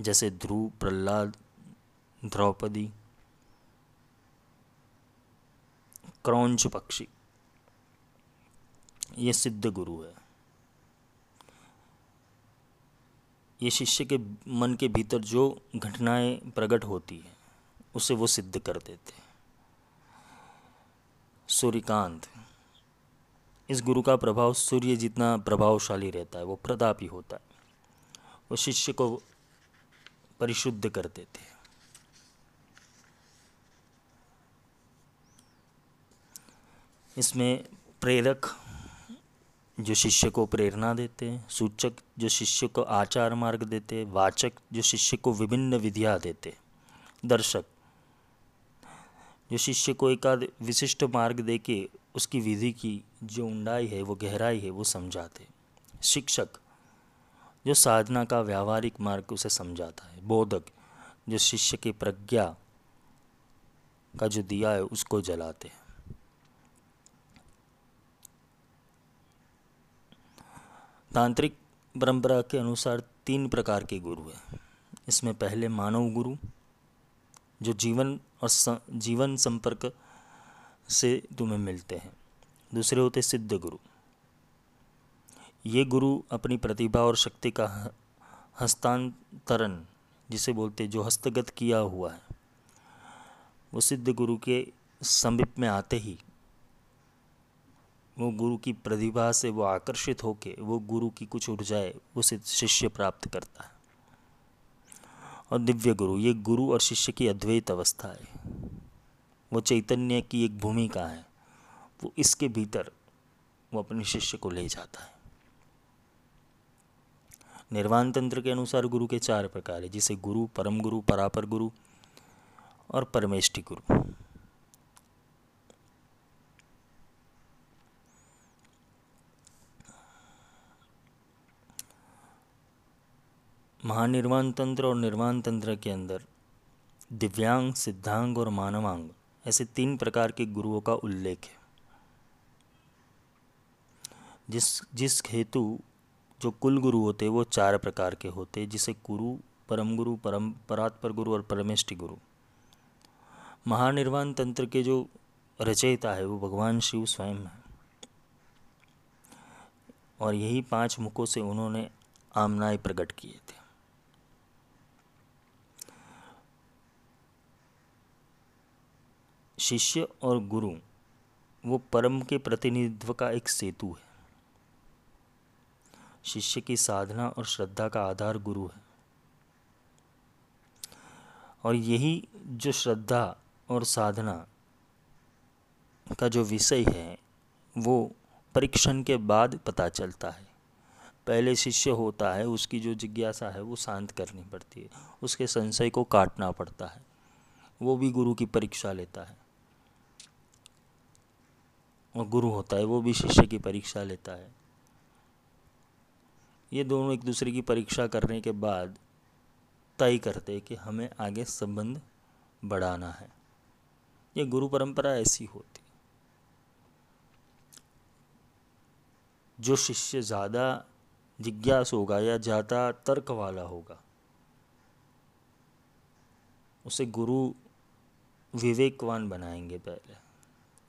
जैसे ध्रुव, प्रहलाद, द्रौपदी, क्रौंच पक्षी। ये सिद्ध गुरु है। ये शिष्य के मन के भीतर जो घटनाएँ प्रकट होती है, उसे वो सिद्ध कर देते हैं। सूर्यकांत इस गुरु का प्रभाव सूर्य जितना प्रभावशाली रहता है, वो प्रतापी होता है। वो शिष्य को परिशुद्ध कर देते हैं। इसमें प्रेरक जो शिष्य को प्रेरणा देते हैं, सूचक जो शिष्य को आचार मार्ग देते हैं, वाचक जो शिष्य को विभिन्न विधियाँ देते दर्शक जो शिष्य को एक विशिष्ट मार्ग दे के उसकी विधि की जो ऊंडाई है, वो गहराई है, वो समझाते शिक्षक जो साधना का व्यावहारिक मार्ग उसे समझाता है। बोधक जो शिष्य की प्रज्ञा का जो दिया है, उसको जलाते हैं। तांत्रिक परंपरा के अनुसार तीन प्रकार के गुरु हैं। इसमें पहले मानव गुरु, जो जीवन और जीवन संपर्क से तुम्हें मिलते हैं। दूसरे होते सिद्ध गुरु। ये गुरु अपनी प्रतिभा और शक्ति का हस्तांतरण, जिसे बोलते जो हस्तगत किया हुआ है, वो सिद्ध गुरु के समीप में आते ही, वो गुरु की प्रतिभा से वो आकर्षित होके, वो गुरु की कुछ ऊर्जाएँ उसे शिष्य प्राप्त करता है। और दिव्य गुरु, ये गुरु और शिष्य की अद्वैत अवस्था है। वो चैतन्य की एक भूमिका है। वो इसके भीतर वो अपने शिष्य को ले जाता है। निर्वाण तंत्र के अनुसार गुरु के चार प्रकार है, जिसे गुरु, परम गुरु, परापर गुरु और परमेष्टि गुरु। महानिर्वाण तंत्र और निर्वाण तंत्र के अंदर दिव्यांग, सिद्धांग और मानवांग, ऐसे तीन प्रकार के गुरुओं का उल्लेख है। जिस जिस हेतु जो कुल गुरु होते, वो चार प्रकार के होते, जिसे गुरु परम गुरु, परम, परात्पर गुरु और परमेष्टि गुरु। महानिर्वाण तंत्र के जो रचयिता है, वो भगवान शिव स्वयं है। और यही पाँच मुखों से उन्होंने आमनाएँ प्रकट किए थे। शिष्य और गुरु, वो परम के प्रतिनिधित्व का एक सेतु है। शिष्य की साधना और श्रद्धा का आधार गुरु है। और यही जो श्रद्धा और साधना का जो विषय है, वो परीक्षण के बाद पता चलता है। पहले शिष्य होता है, उसकी जो जिज्ञासा है, वो शांत करनी पड़ती है। उसके संशय को काटना पड़ता है। वो भी गुरु की परीक्षा लेता है। और गुरु होता है, वो भी शिष्य की परीक्षा लेता है। ये दोनों एक दूसरे की परीक्षा करने के बाद तय करते कि हमें आगे संबंध बढ़ाना है। ये गुरु परंपरा ऐसी होती जो शिष्य ज़्यादा जिज्ञास होगा या ज़्यादा तर्क वाला होगा, उसे गुरु विवेकवान बनाएँगे पहले।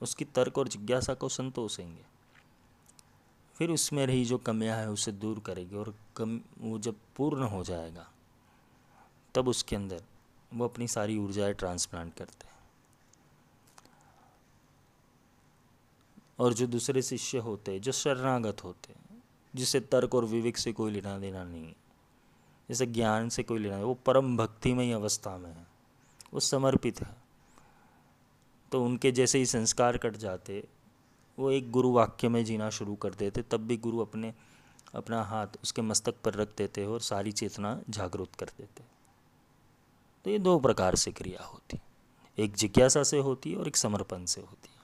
उसकी तर्क और जिज्ञासा को संतोषेंगे। फिर उसमें रही जो कमियाँ है, उसे दूर करेगी और कम, वो जब पूर्ण हो जाएगा, तब उसके अंदर वो अपनी सारी ऊर्जाएँ ट्रांसप्लांट करते हैं। और जो दूसरे शिष्य होते हैं, जो शरणागत होते हैं, जिसे तर्क और विवेक से कोई लेना देना नहीं है जैसे ज्ञान से कोई लेना, वो परम भक्तिमय अवस्था में है, वो समर्पित है। तो उनके जैसे ही संस्कार कट जाते वो एक गुरु वाक्य में जीना शुरू कर देते, तब भी गुरु अपने, अपना हाथ उसके मस्तक पर रख देते और सारी चेतना जागृत कर देते। तो ये दो प्रकार से क्रिया होती, एक जिज्ञासा से होती है और एक समर्पण से होती। है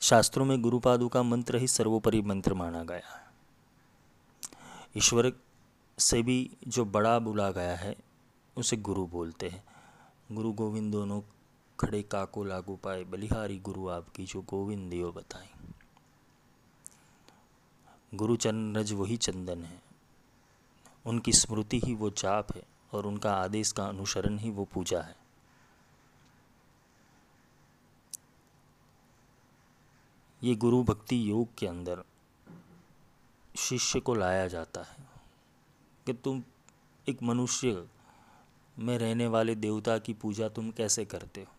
शास्त्रों में गुरुपादु का मंत्र ही सर्वोपरि मंत्र माना गया है। ईश्वर से भी जो बड़ा बुला गया है, उसे गुरु बोलते हैं। गुरु गोविंद दोनों खड़े काको लागू पाए, बलिहारी गुरु आपकी जो गोविंद देव बताए गुरु रज वही चंदन है। उनकी स्मृति ही वो जाप है और उनका आदेश का अनुसरण ही वो पूजा है। ये गुरु भक्ति योग के अंदर शिष्य को लाया जाता है। कि तुम एक मनुष्य में रहने वाले देवता की पूजा तुम कैसे करते हो?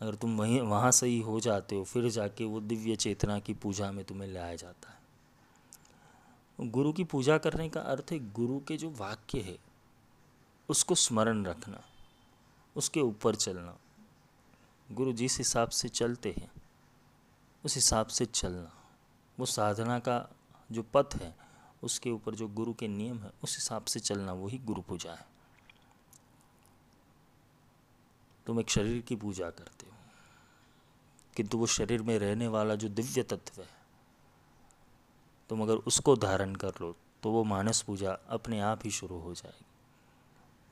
अगर तुम वहीं, वहाँ से ही हो जाते हो, फिर जाके वो दिव्य चेतना की पूजा में तुम्हें लाया जाता है। गुरु की पूजा करने का अर्थ है गुरु के जो वाक्य है, उसको स्मरण रखना, उसके ऊपर चलना। गुरु जिस हिसाब से चलते हैं, उस हिसाब से चलना। वो साधना का जो पथ है उसके ऊपर जो गुरु के नियम है, उस हिसाब से चलना वही गुरु पूजा है। तुम एक शरीर की पूजा करते हो, किंतु वो शरीर में रहने वाला जो दिव्य तत्व है, तुम अगर उसको धारण कर लो तो वो मानस पूजा अपने आप ही शुरू हो जाएगी।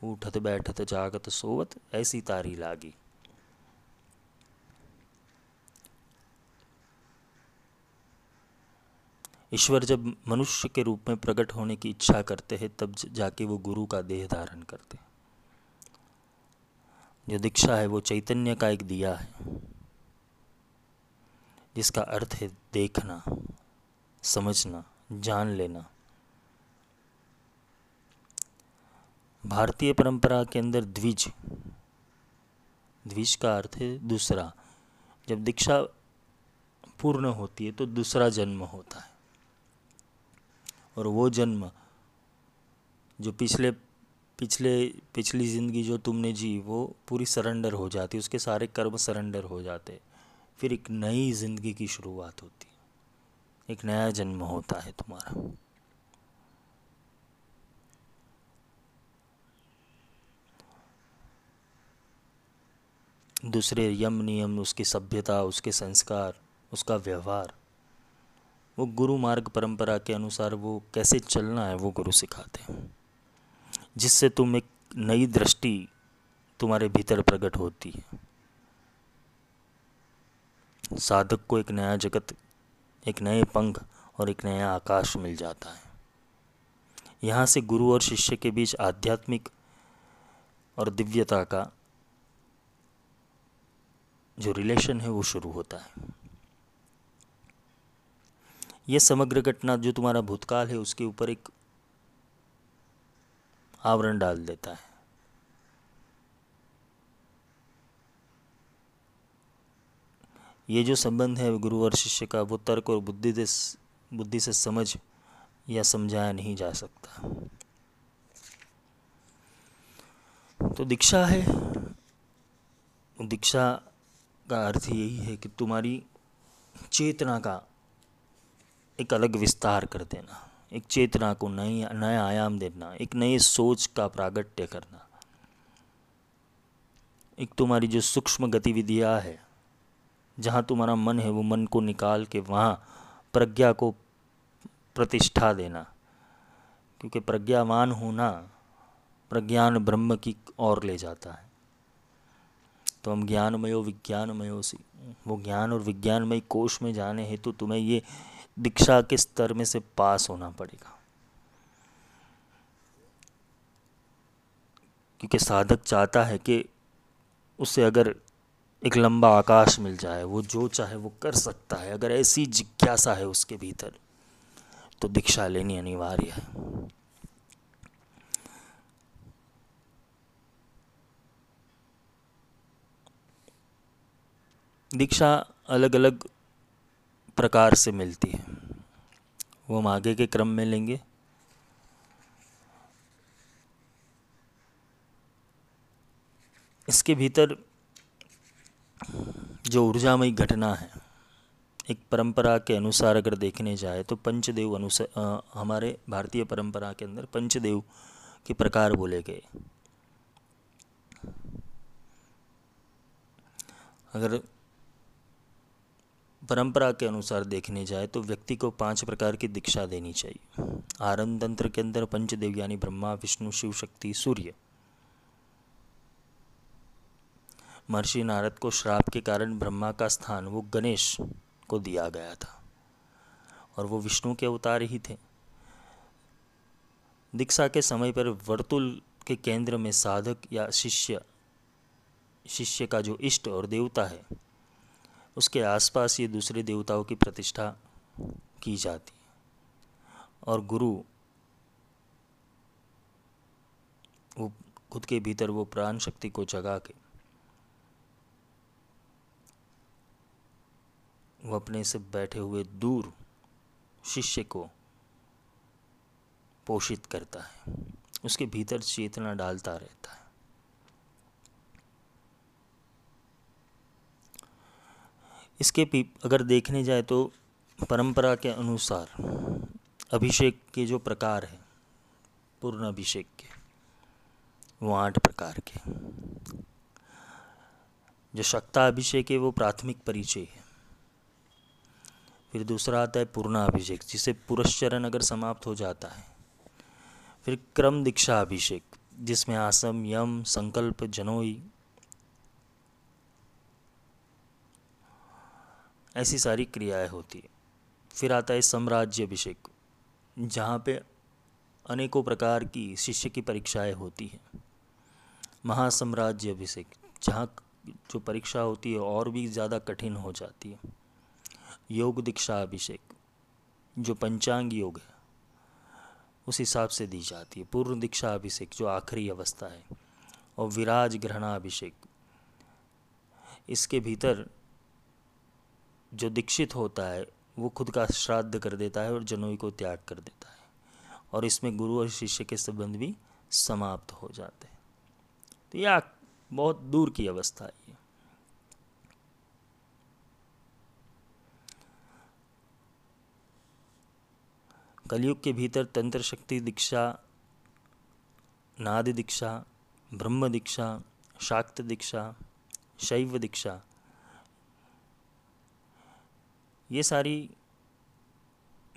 उठत बैठत जागत सोवत, ऐसी तारी लागी। ईश्वर जब मनुष्य के रूप में प्रकट होने की इच्छा करते हैं, तब जाके वो गुरु का देह धारण करते हैं। जो दीक्षा है, वो चैतन्य का एक दिया है, जिसका अर्थ है देखना, समझना, जान लेना। भारतीय परंपरा के अंदर द्विज द्विज का अर्थ है दूसरा। जब दीक्षा पूर्ण होती है तो दूसरा जन्म होता है। और वो जन्म जो पिछले पिछले, पिछली ज़िंदगी जो तुमने जी, वो पूरी सरेंडर हो जाती, उसके सारे कर्म सरेंडर हो जाते। फिर एक नई ज़िंदगी की शुरुआत होती। एक नया जन्म होता है तुम्हारा। दूसरे यम नियम, उसकी सभ्यता, उसके संस्कार, उसका व्यवहार वो गुरु मार्ग परंपरा के अनुसार वो कैसे चलना है वो गुरु सिखाते हैं। जिससे तुम एक नई दृष्टि तुम्हारे भीतर प्रकट होती है। साधक को एक नया जगत, एक नए पंख और एक नया आकाश मिल जाता है। यहाँ से गुरु और शिष्य के बीच आध्यात्मिक और दिव्यता का जो रिलेशन है वो शुरू होता है। ये समग्र घटना जो तुम्हारा भूतकाल है, उसके ऊपर एक आवरण डाल देता है। ये जो संबंध है गुरु और शिष्य का, वो तर्क और बुद्धि से बुद्धि से समझ या समझाया नहीं जा सकता। तो दीक्षा है। दीक्षा का अर्थ यही है कि तुम्हारी चेतना का एक अलग विस्तार कर देना, एक चेतना को नई, नया आयाम देना, एक नई सोच का प्रागट्य करना। एक तुम्हारी जो सूक्ष्म गतिविधियाँ है, जहाँ तुम्हारा मन है, वो मन को निकाल के वहाँ प्रज्ञा को प्रतिष्ठा देना। क्योंकि प्रज्ञावान होना प्रज्ञान ब्रह्म की ओर ले जाता है। तो हम ज्ञानमयो, विज्ञानमयो से, वो ज्ञान और विज्ञानमय कोष में जाने हेतु तो तुम्हें ये दीक्षा के स्तर में से पास होना पड़ेगा? क्योंकि साधक चाहता है कि उसे अगर एक लंबा आकाश मिल जाए, वो जो चाहे वो कर सकता है, अगर ऐसी जिज्ञासा है उसके भीतर तो दीक्षा लेनी अनिवार्य है। दीक्षा अलग अलग प्रकार से मिलती है। वो हम आगे के क्रम में लेंगे। इसके भीतर जो ऊर्जामयी घटना है, एक परंपरा के अनुसार अगर देखने जाए तो पंचदेव अनुसार हमारे भारतीय परंपरा के अंदर पंचदेव के प्रकार बोले गए। अगर परंपरा के अनुसार देखने जाए तो व्यक्ति को पाँच प्रकार की दीक्षा देनी चाहिए। आरंभ तंत्र के अंदर पंचदेव यानी ब्रह्मा, विष्णु, शिव, शक्ति, सूर्य। महर्षि नारद को श्राप के कारण ब्रह्मा का स्थान, वो गणेश को दिया गया था और वो विष्णु के अवतार ही थे। दीक्षा के समय पर वर्तुल के केंद्र में साधक या शिष्य शिष्य का जो इष्ट और देवता है उसके आसपास ये दूसरे देवताओं की प्रतिष्ठा की जाती है। और गुरु, वो खुद के भीतर वो प्राण शक्ति को जगा के, वो अपने से बैठे हुए दूर शिष्य को पोषित करता है। उसके भीतर चेतना डालता रहता है। इसके अगर देखने जाए तो परंपरा के अनुसार अभिषेक के जो प्रकार हैं, पूर्ण अभिषेक के, वो आठ प्रकार के जो शक्ता अभिषेक है, वो प्राथमिक परिचय है। फिर दूसरा आता है पूर्ण अभिषेक जिसे पुरस्चरण अगर समाप्त हो जाता है, फिर क्रम दीक्षा अभिषेक जिसमें आसम, यम, संकल्प, जनोई ऐसी सारी क्रियाएँ होती है। फिर आता है साम्राज्य अभिषेक जहाँ पे अनेकों प्रकार की शिष्य की परीक्षाएँ होती हैं। महासाम्राज्य अभिषेक जहाँ जो परीक्षा होती है और भी ज़्यादा कठिन हो जाती है। योग दीक्षा अभिषेक जो पंचांग योग है, उस हिसाब से दी जाती है। पूर्ण दीक्षा अभिषेक जो आखिरी अवस्था है, और विराज ग्रहणाभिषेक इसके भीतर जो दीक्षित होता है, वो खुद का श्राद्ध कर देता है और जनोई को त्याग कर देता है। और इसमें गुरु और शिष्य के संबंध भी समाप्त हो जाते हैं। तो यह बहुत दूर की अवस्था है कलयुग के भीतर तंत्र शक्ति दीक्षा, नाद दीक्षा, ब्रह्म दीक्षा, शाक्त दीक्षा, शैव दीक्षा ये सारी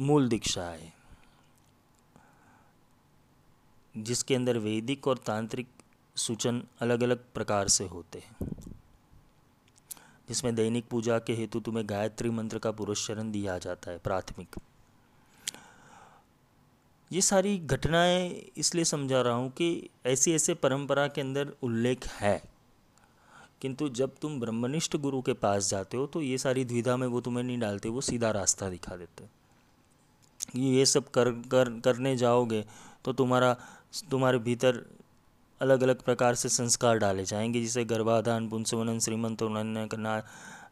मूल दीक्षा है, जिसके अंदर वैदिक और तांत्रिक सूचन अलग अलग प्रकार से होते हैं। जिसमें दैनिक पूजा के हेतु तुम्हें गायत्री मंत्र का पुरस्चरण दिया जाता है, प्राथमिक। ये सारी घटनाएँ इसलिए समझा रहा हूँ कि ऐसी ऐसे परंपरा के अंदर उल्लेख है। किंतु जब तुम ब्रह्मनिष्ठ गुरु के पास जाते हो तो ये सारी द्विधा में वो तुम्हें नहीं डालते, वो सीधा रास्ता दिखा देते ये सब कर कर, करने जाओगे तो तुम्हारा, तुम्हारे भीतर अलग अलग प्रकार से संस्कार डाले जाएँगे, जिसे गर्भाधान, पुंसवनन, श्रीमंत उन्नयन करना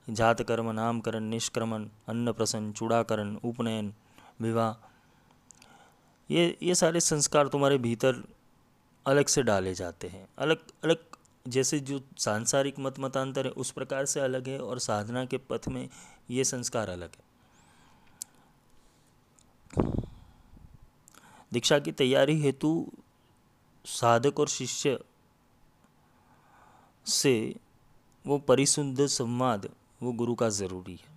जात कर्म नामकरण, निष्क्रमण, अन्न प्रसन्न, चूड़ाकरण, उपनयन, विवाह। ये ये सारे संस्कार तुम्हारे भीतर अलग से डाले जाते हैं, अलग अलग जैसे जो सांसारिक मत मतांतर है, उस प्रकार से अलग है और साधना के पथ में ये संस्कार अलग है। दीक्षा की तैयारी हेतु साधक और शिष्य से वो परिशुद्ध संवाद, वो गुरु का ज़रूरी है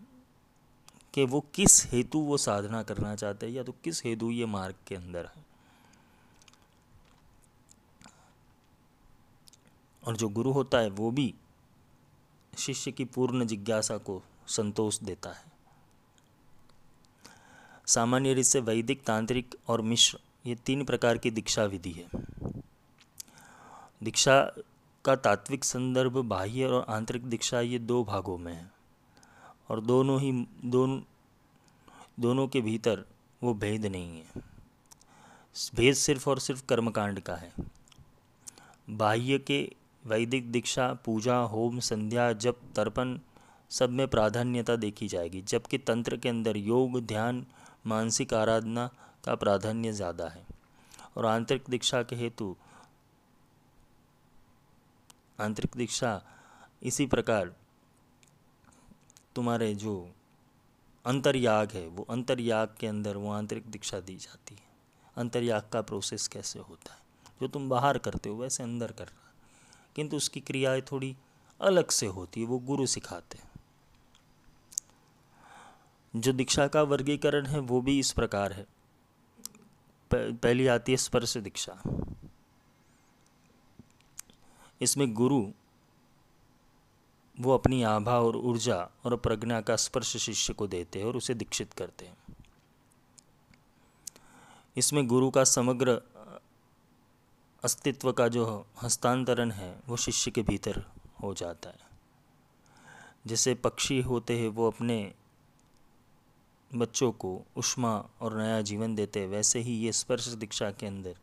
कि वो किस हेतु वो साधना करना चाहते हैं या तो किस हेतु ये मार्ग के अंदर है। और जो गुरु होता है, वो भी शिष्य की पूर्ण जिज्ञासा को संतोष देता है। सामान्य रीत से वैदिक, तांत्रिक और मिश्र, ये तीन प्रकार की दीक्षा विधि है। दीक्षा का तात्विक संदर्भ, बाह्य और आंतरिक दीक्षा, ये दो भागों में है। और दोनों ही, दोनों दोनों के भीतर वो भेद नहीं है। भेद सिर्फ़ और सिर्फ़ कर्मकांड का है। बाह्य के वैदिक दीक्षा, पूजा, होम, संध्या, जप, तर्पण सब में प्राधान्यता देखी जाएगी, जबकि तंत्र के अंदर योग, ध्यान, मानसिक आराधना का प्राधान्य ज़्यादा है। और आंतरिक दीक्षा के हेतु आंतरिक दीक्षा इसी प्रकार तुम्हारे जो अंतर्याग है, वो अंतर्याग के अंदर वो आंतरिक दीक्षा दी जाती है। अंतर्याग का प्रोसेस कैसे होता है? जो तुम बाहर करते हो, वैसे अंदर कर रहा किंतु उसकी क्रियाएँ थोड़ी अलग से होती है, वो गुरु सिखाते हैं। जो दीक्षा का वर्गीकरण है, वो भी इस प्रकार है। पहली आती है स्पर्श दीक्षा। इसमें गुरु, वो अपनी आभा और ऊर्जा और प्रज्ञा का स्पर्श शिष्य को देते हैं और उसे दीक्षित करते हैं। इसमें गुरु का समग्र अस्तित्व का जो हस्तांतरण है, वो शिष्य के भीतर हो जाता है। जैसे पक्षी होते हैं, वो अपने बच्चों को उष्मा और नया जीवन देते हैं, वैसे ही ये स्पर्श दीक्षा के अंदर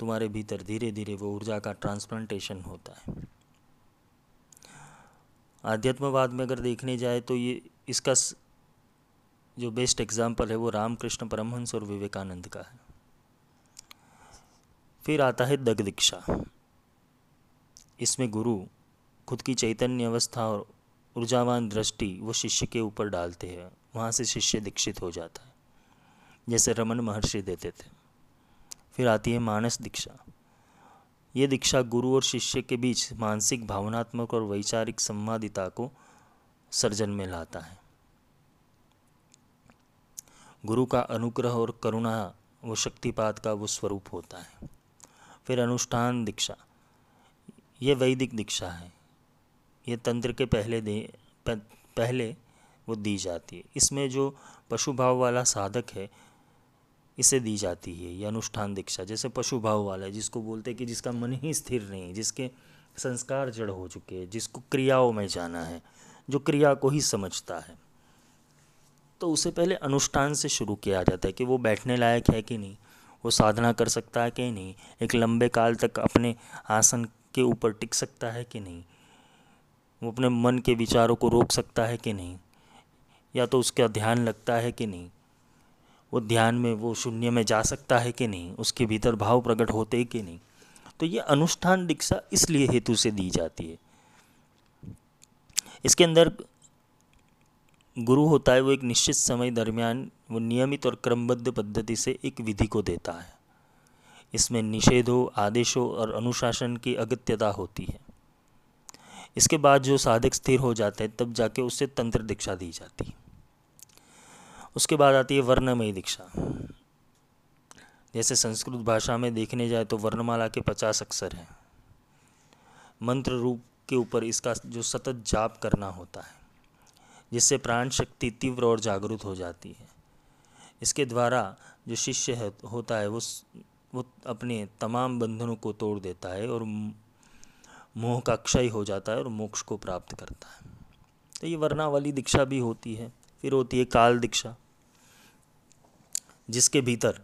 तुम्हारे भीतर धीरे धीरे वो ऊर्जा का ट्रांसप्लांटेशन होता है। आध्यात्मवाद में अगर देखने जाए तो ये इसका जो बेस्ट एग्ज़ाम्पल है, वो रामकृष्ण परमहंस और विवेकानंद का है। फिर आता है दग दीक्षा इसमें गुरु खुद की चैतन्य अवस्था और ऊर्जावान दृष्टि वो शिष्य के ऊपर डालते हैं। वहाँ से शिष्य दीक्षित हो जाता है, जैसे रमन महर्षि देते थे। फिर आती है मानस दीक्षा। ये दीक्षा गुरु और शिष्य के बीच मानसिक, भावनात्मक और वैचारिक संवादिता को सर्जन में लाता है। गुरु का अनुग्रह और करुणा वो शक्तिपात का वो स्वरूप होता है। फिर अनुष्ठान दीक्षा। ये वैदिक दीक्षा है। ये तंत्र के पहले दे पहले वो दी जाती है। इसमें जो पशु भाव वाला साधक है, इसे दी जाती है, ये अनुष्ठान दीक्षा। जैसे पशु भाव वाला है, जिसको बोलते हैं कि जिसका मन ही स्थिर नहीं जिसके संस्कार जड़ हो चुके हैं, जिसको क्रियाओं में जाना है, जो क्रिया को ही समझता है। तो उसे पहले अनुष्ठान से शुरू किया जाता है कि वो बैठने लायक है कि नहीं। वो साधना कर सकता है कि नहीं? एक लंबे काल तक अपने आसन के ऊपर टिक सकता है कि नहीं? वो अपने मन के विचारों को रोक सकता है कि नहीं? या तो उसका ध्यान लगता है कि नहीं? वो ध्यान में, वो शून्य में जा सकता है कि नहीं? उसके भीतर भाव प्रकट होते कि नहीं? तो ये अनुष्ठान दीक्षा इसलिए हेतु से दी जाती है। इसके अंदर गुरु होता है वो एक निश्चित समय दरमियान वो नियमित और क्रमबद्ध पद्धति से एक विधि को देता है। इसमें निषेधों, आदेशों और अनुशासन की अगत्यता होती है। इसके बाद जो साधक स्थिर हो जाते हैं, तब जाके उससे तंत्र दीक्षा दी जाती है। उसके बाद आती है वर्णमयी दीक्षा। जैसे संस्कृत भाषा में देखने जाए तो वर्णमाला के पचास अक्षर हैं। मंत्र रूप के ऊपर इसका जो सतत जाप करना होता है। जिससे प्राण शक्ति तीव्र और जागृत हो जाती है। इसके द्वारा जो शिष्य है, होता है, वो वो अपने तमाम बंधनों को तोड़ देता है और मोह का क्षय हो जाता है और मोक्ष को प्राप्त करता है। तो ये वर्णावली दीक्षा भी होती है, फिर होती है काल दीक्षा, जिसके भीतर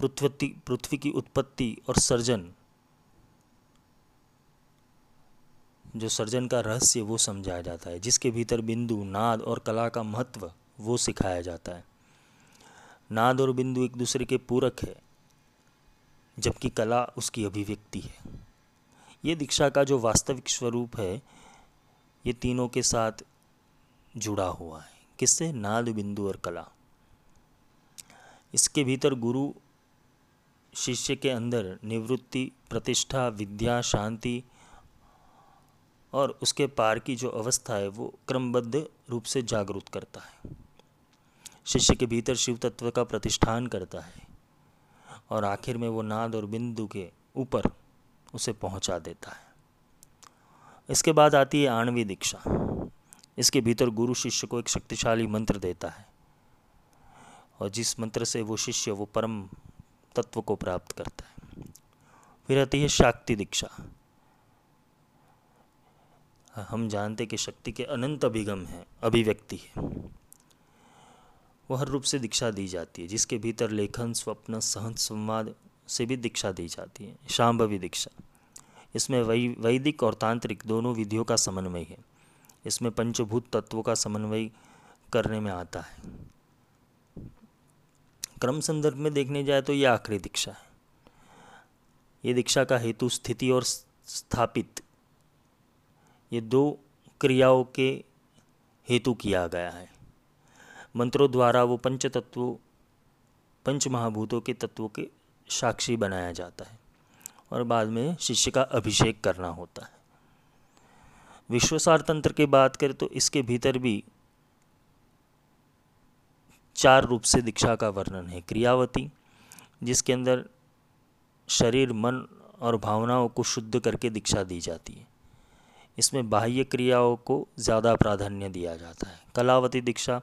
पृथ्वी पृथ्वी की उत्पत्ति और सर्जन जो सर्जन का रहस्य वो समझाया जाता है, जिसके भीतर बिंदु, नाद और कला का महत्व वो सिखाया जाता है। नाद और बिंदु एक दूसरे के पूरक है, जबकि कला उसकी अभिव्यक्ति है। ये दीक्षा का जो वास्तविक स्वरूप है, ये तीनों के साथ जुड़ा हुआ है। किससे? नाद, बिंदु और कला। इसके भीतर गुरु, शिष्य के अंदर निवृत्ति, प्रतिष्ठा, विद्या, शांति और उसके पार की जो अवस्था है, वो क्रमबद्ध रूप से जागरूक करता है। शिष्य के भीतर शिव तत्व का प्रतिष्ठान करता है और आखिर में वो नाद और बिंदु के ऊपर उसे पहुँचा देता है। इसके बाद आती है आणवी दीक्षा। इसके भीतर गुरु शिष्य को एक शक्तिशाली मंत्र देता है और जिस मंत्र से वो शिष्य, वो परम तत्व को प्राप्त करता है। फिर आती है शाक्ति दीक्षा। हम जानते कि शक्ति के अनंत अभिगम है, अभिव्यक्ति है। वो हर रूप से दीक्षा दी जाती है, जिसके भीतर लेखन, स्वप्न, सहन, संवाद से भी दीक्षा दी जाती है शाम्भवी दीक्षा। इसमें वै, वैदिक और तांत्रिक दोनों विधियों का समन्वय है। इसमें पंचभूत तत्वों का समन्वय करने में आता है। क्रम संदर्भ में देखने जाए तो यह आखिरी दीक्षा है। ये दीक्षा का हेतु स्थिति और स्थापित ये दो क्रियाओं के हेतु किया गया है। मंत्रों द्वारा वो पंच तत्वों पंच महाभूतों के तत्वों के साक्षी बनाया जाता है और बाद में शिष्य का अभिषेक करना होता है। विश्वसार तंत्र की बात करें तो इसके भीतर भी चार रूप से दीक्षा का वर्णन है। क्रियावती, जिसके अंदर शरीर, मन और भावनाओं को शुद्ध करके दीक्षा दी जाती है। इसमें बाह्य क्रियाओं को ज़्यादा प्राधान्य दिया जाता है। कलावती दीक्षा,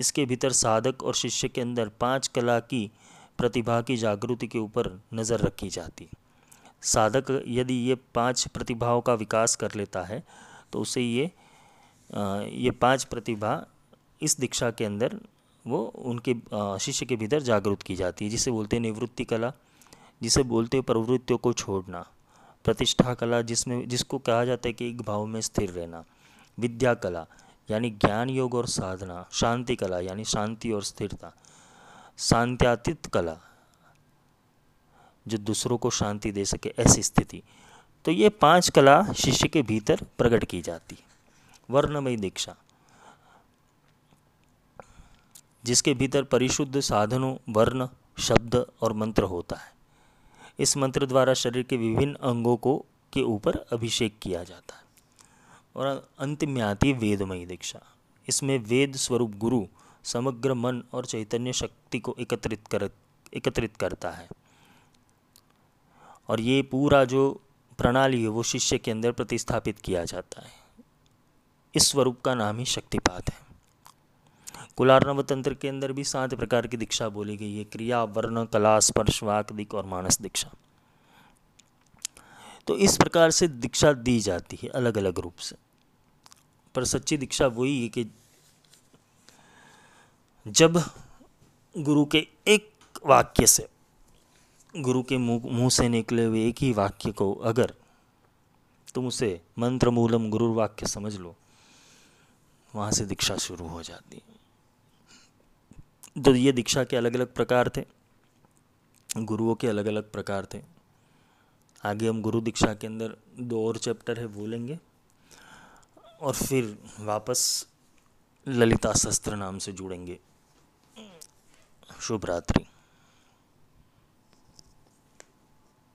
इसके भीतर साधक और शिष्य के अंदर पाँच कला की प्रतिभा की जागृति के ऊपर नज़र रखी जाती साधक यदि ये पाँच प्रतिभाओं का विकास कर लेता है तो उसे ये ये पाँच प्रतिभा इस दीक्षा के अंदर वो उनके शिष्य के भीतर जागृत की जाती है, जिसे बोलते हैं निवृत्ति कला, जिसे बोलते हैं प्रवृत्तियों को छोड़ना। प्रतिष्ठा कला जिसमें, जिसको कहा जाता है कि एक भाव में स्थिर रहना। विद्या कला, यानी ज्ञान योग और साधना, शांति कला, यानी शांति और स्थिरता। शांत्यातीत कला, जो दूसरों को शांति दे सके, ऐसी स्थिति। तो ये पाँच कला शिष्य के भीतर प्रकट की जाती। वर्णमयी दीक्षा, जिसके भीतर परिशुद्ध साधनों, वर्ण, शब्द और मंत्र होता है। इस मंत्र द्वारा शरीर के विभिन्न अंगों को, के ऊपर अभिषेक किया जाता है। और अंत में आती वेदमयी दीक्षा। इसमें वेद स्वरूप गुरु, समग्र मन और चैतन्य शक्ति को एकत्रित कर, एकत्रित करता है। और ये पूरा जो प्रणाली है, वो शिष्य के अंदर प्रतिस्थापित किया जाता है। इस स्वरूप का नाम ही शक्तिपात है। कुलार्णव तंत्र के अंदर भी सात प्रकार की दीक्षा बोली गई है। क्रिया, वर्ण, कला, स्पर्श, वाक, दिक और मानस दीक्षा। तो इस प्रकार से दीक्षा दी जाती है अलग अलग रूप से। पर सच्ची दीक्षा वही है कि जब गुरु के एक वाक्य से, गुरु के मुँह से निकले हुए एक ही वाक्य को अगर तुम उसे मंत्र मूलम गुरु वाक्य समझ लो, वहाँ से दीक्षा शुरू हो जाती है। तो ये दीक्षा के अलग अलग प्रकार थे, गुरुओं के अलग अलग प्रकार थे, आगे हम गुरु दीक्षा के अंदर दो और चैप्टर है वो लेंगे और फिर वापस ललिता शस्त्र नाम से जुड़ेंगे। शुभ रात्रि।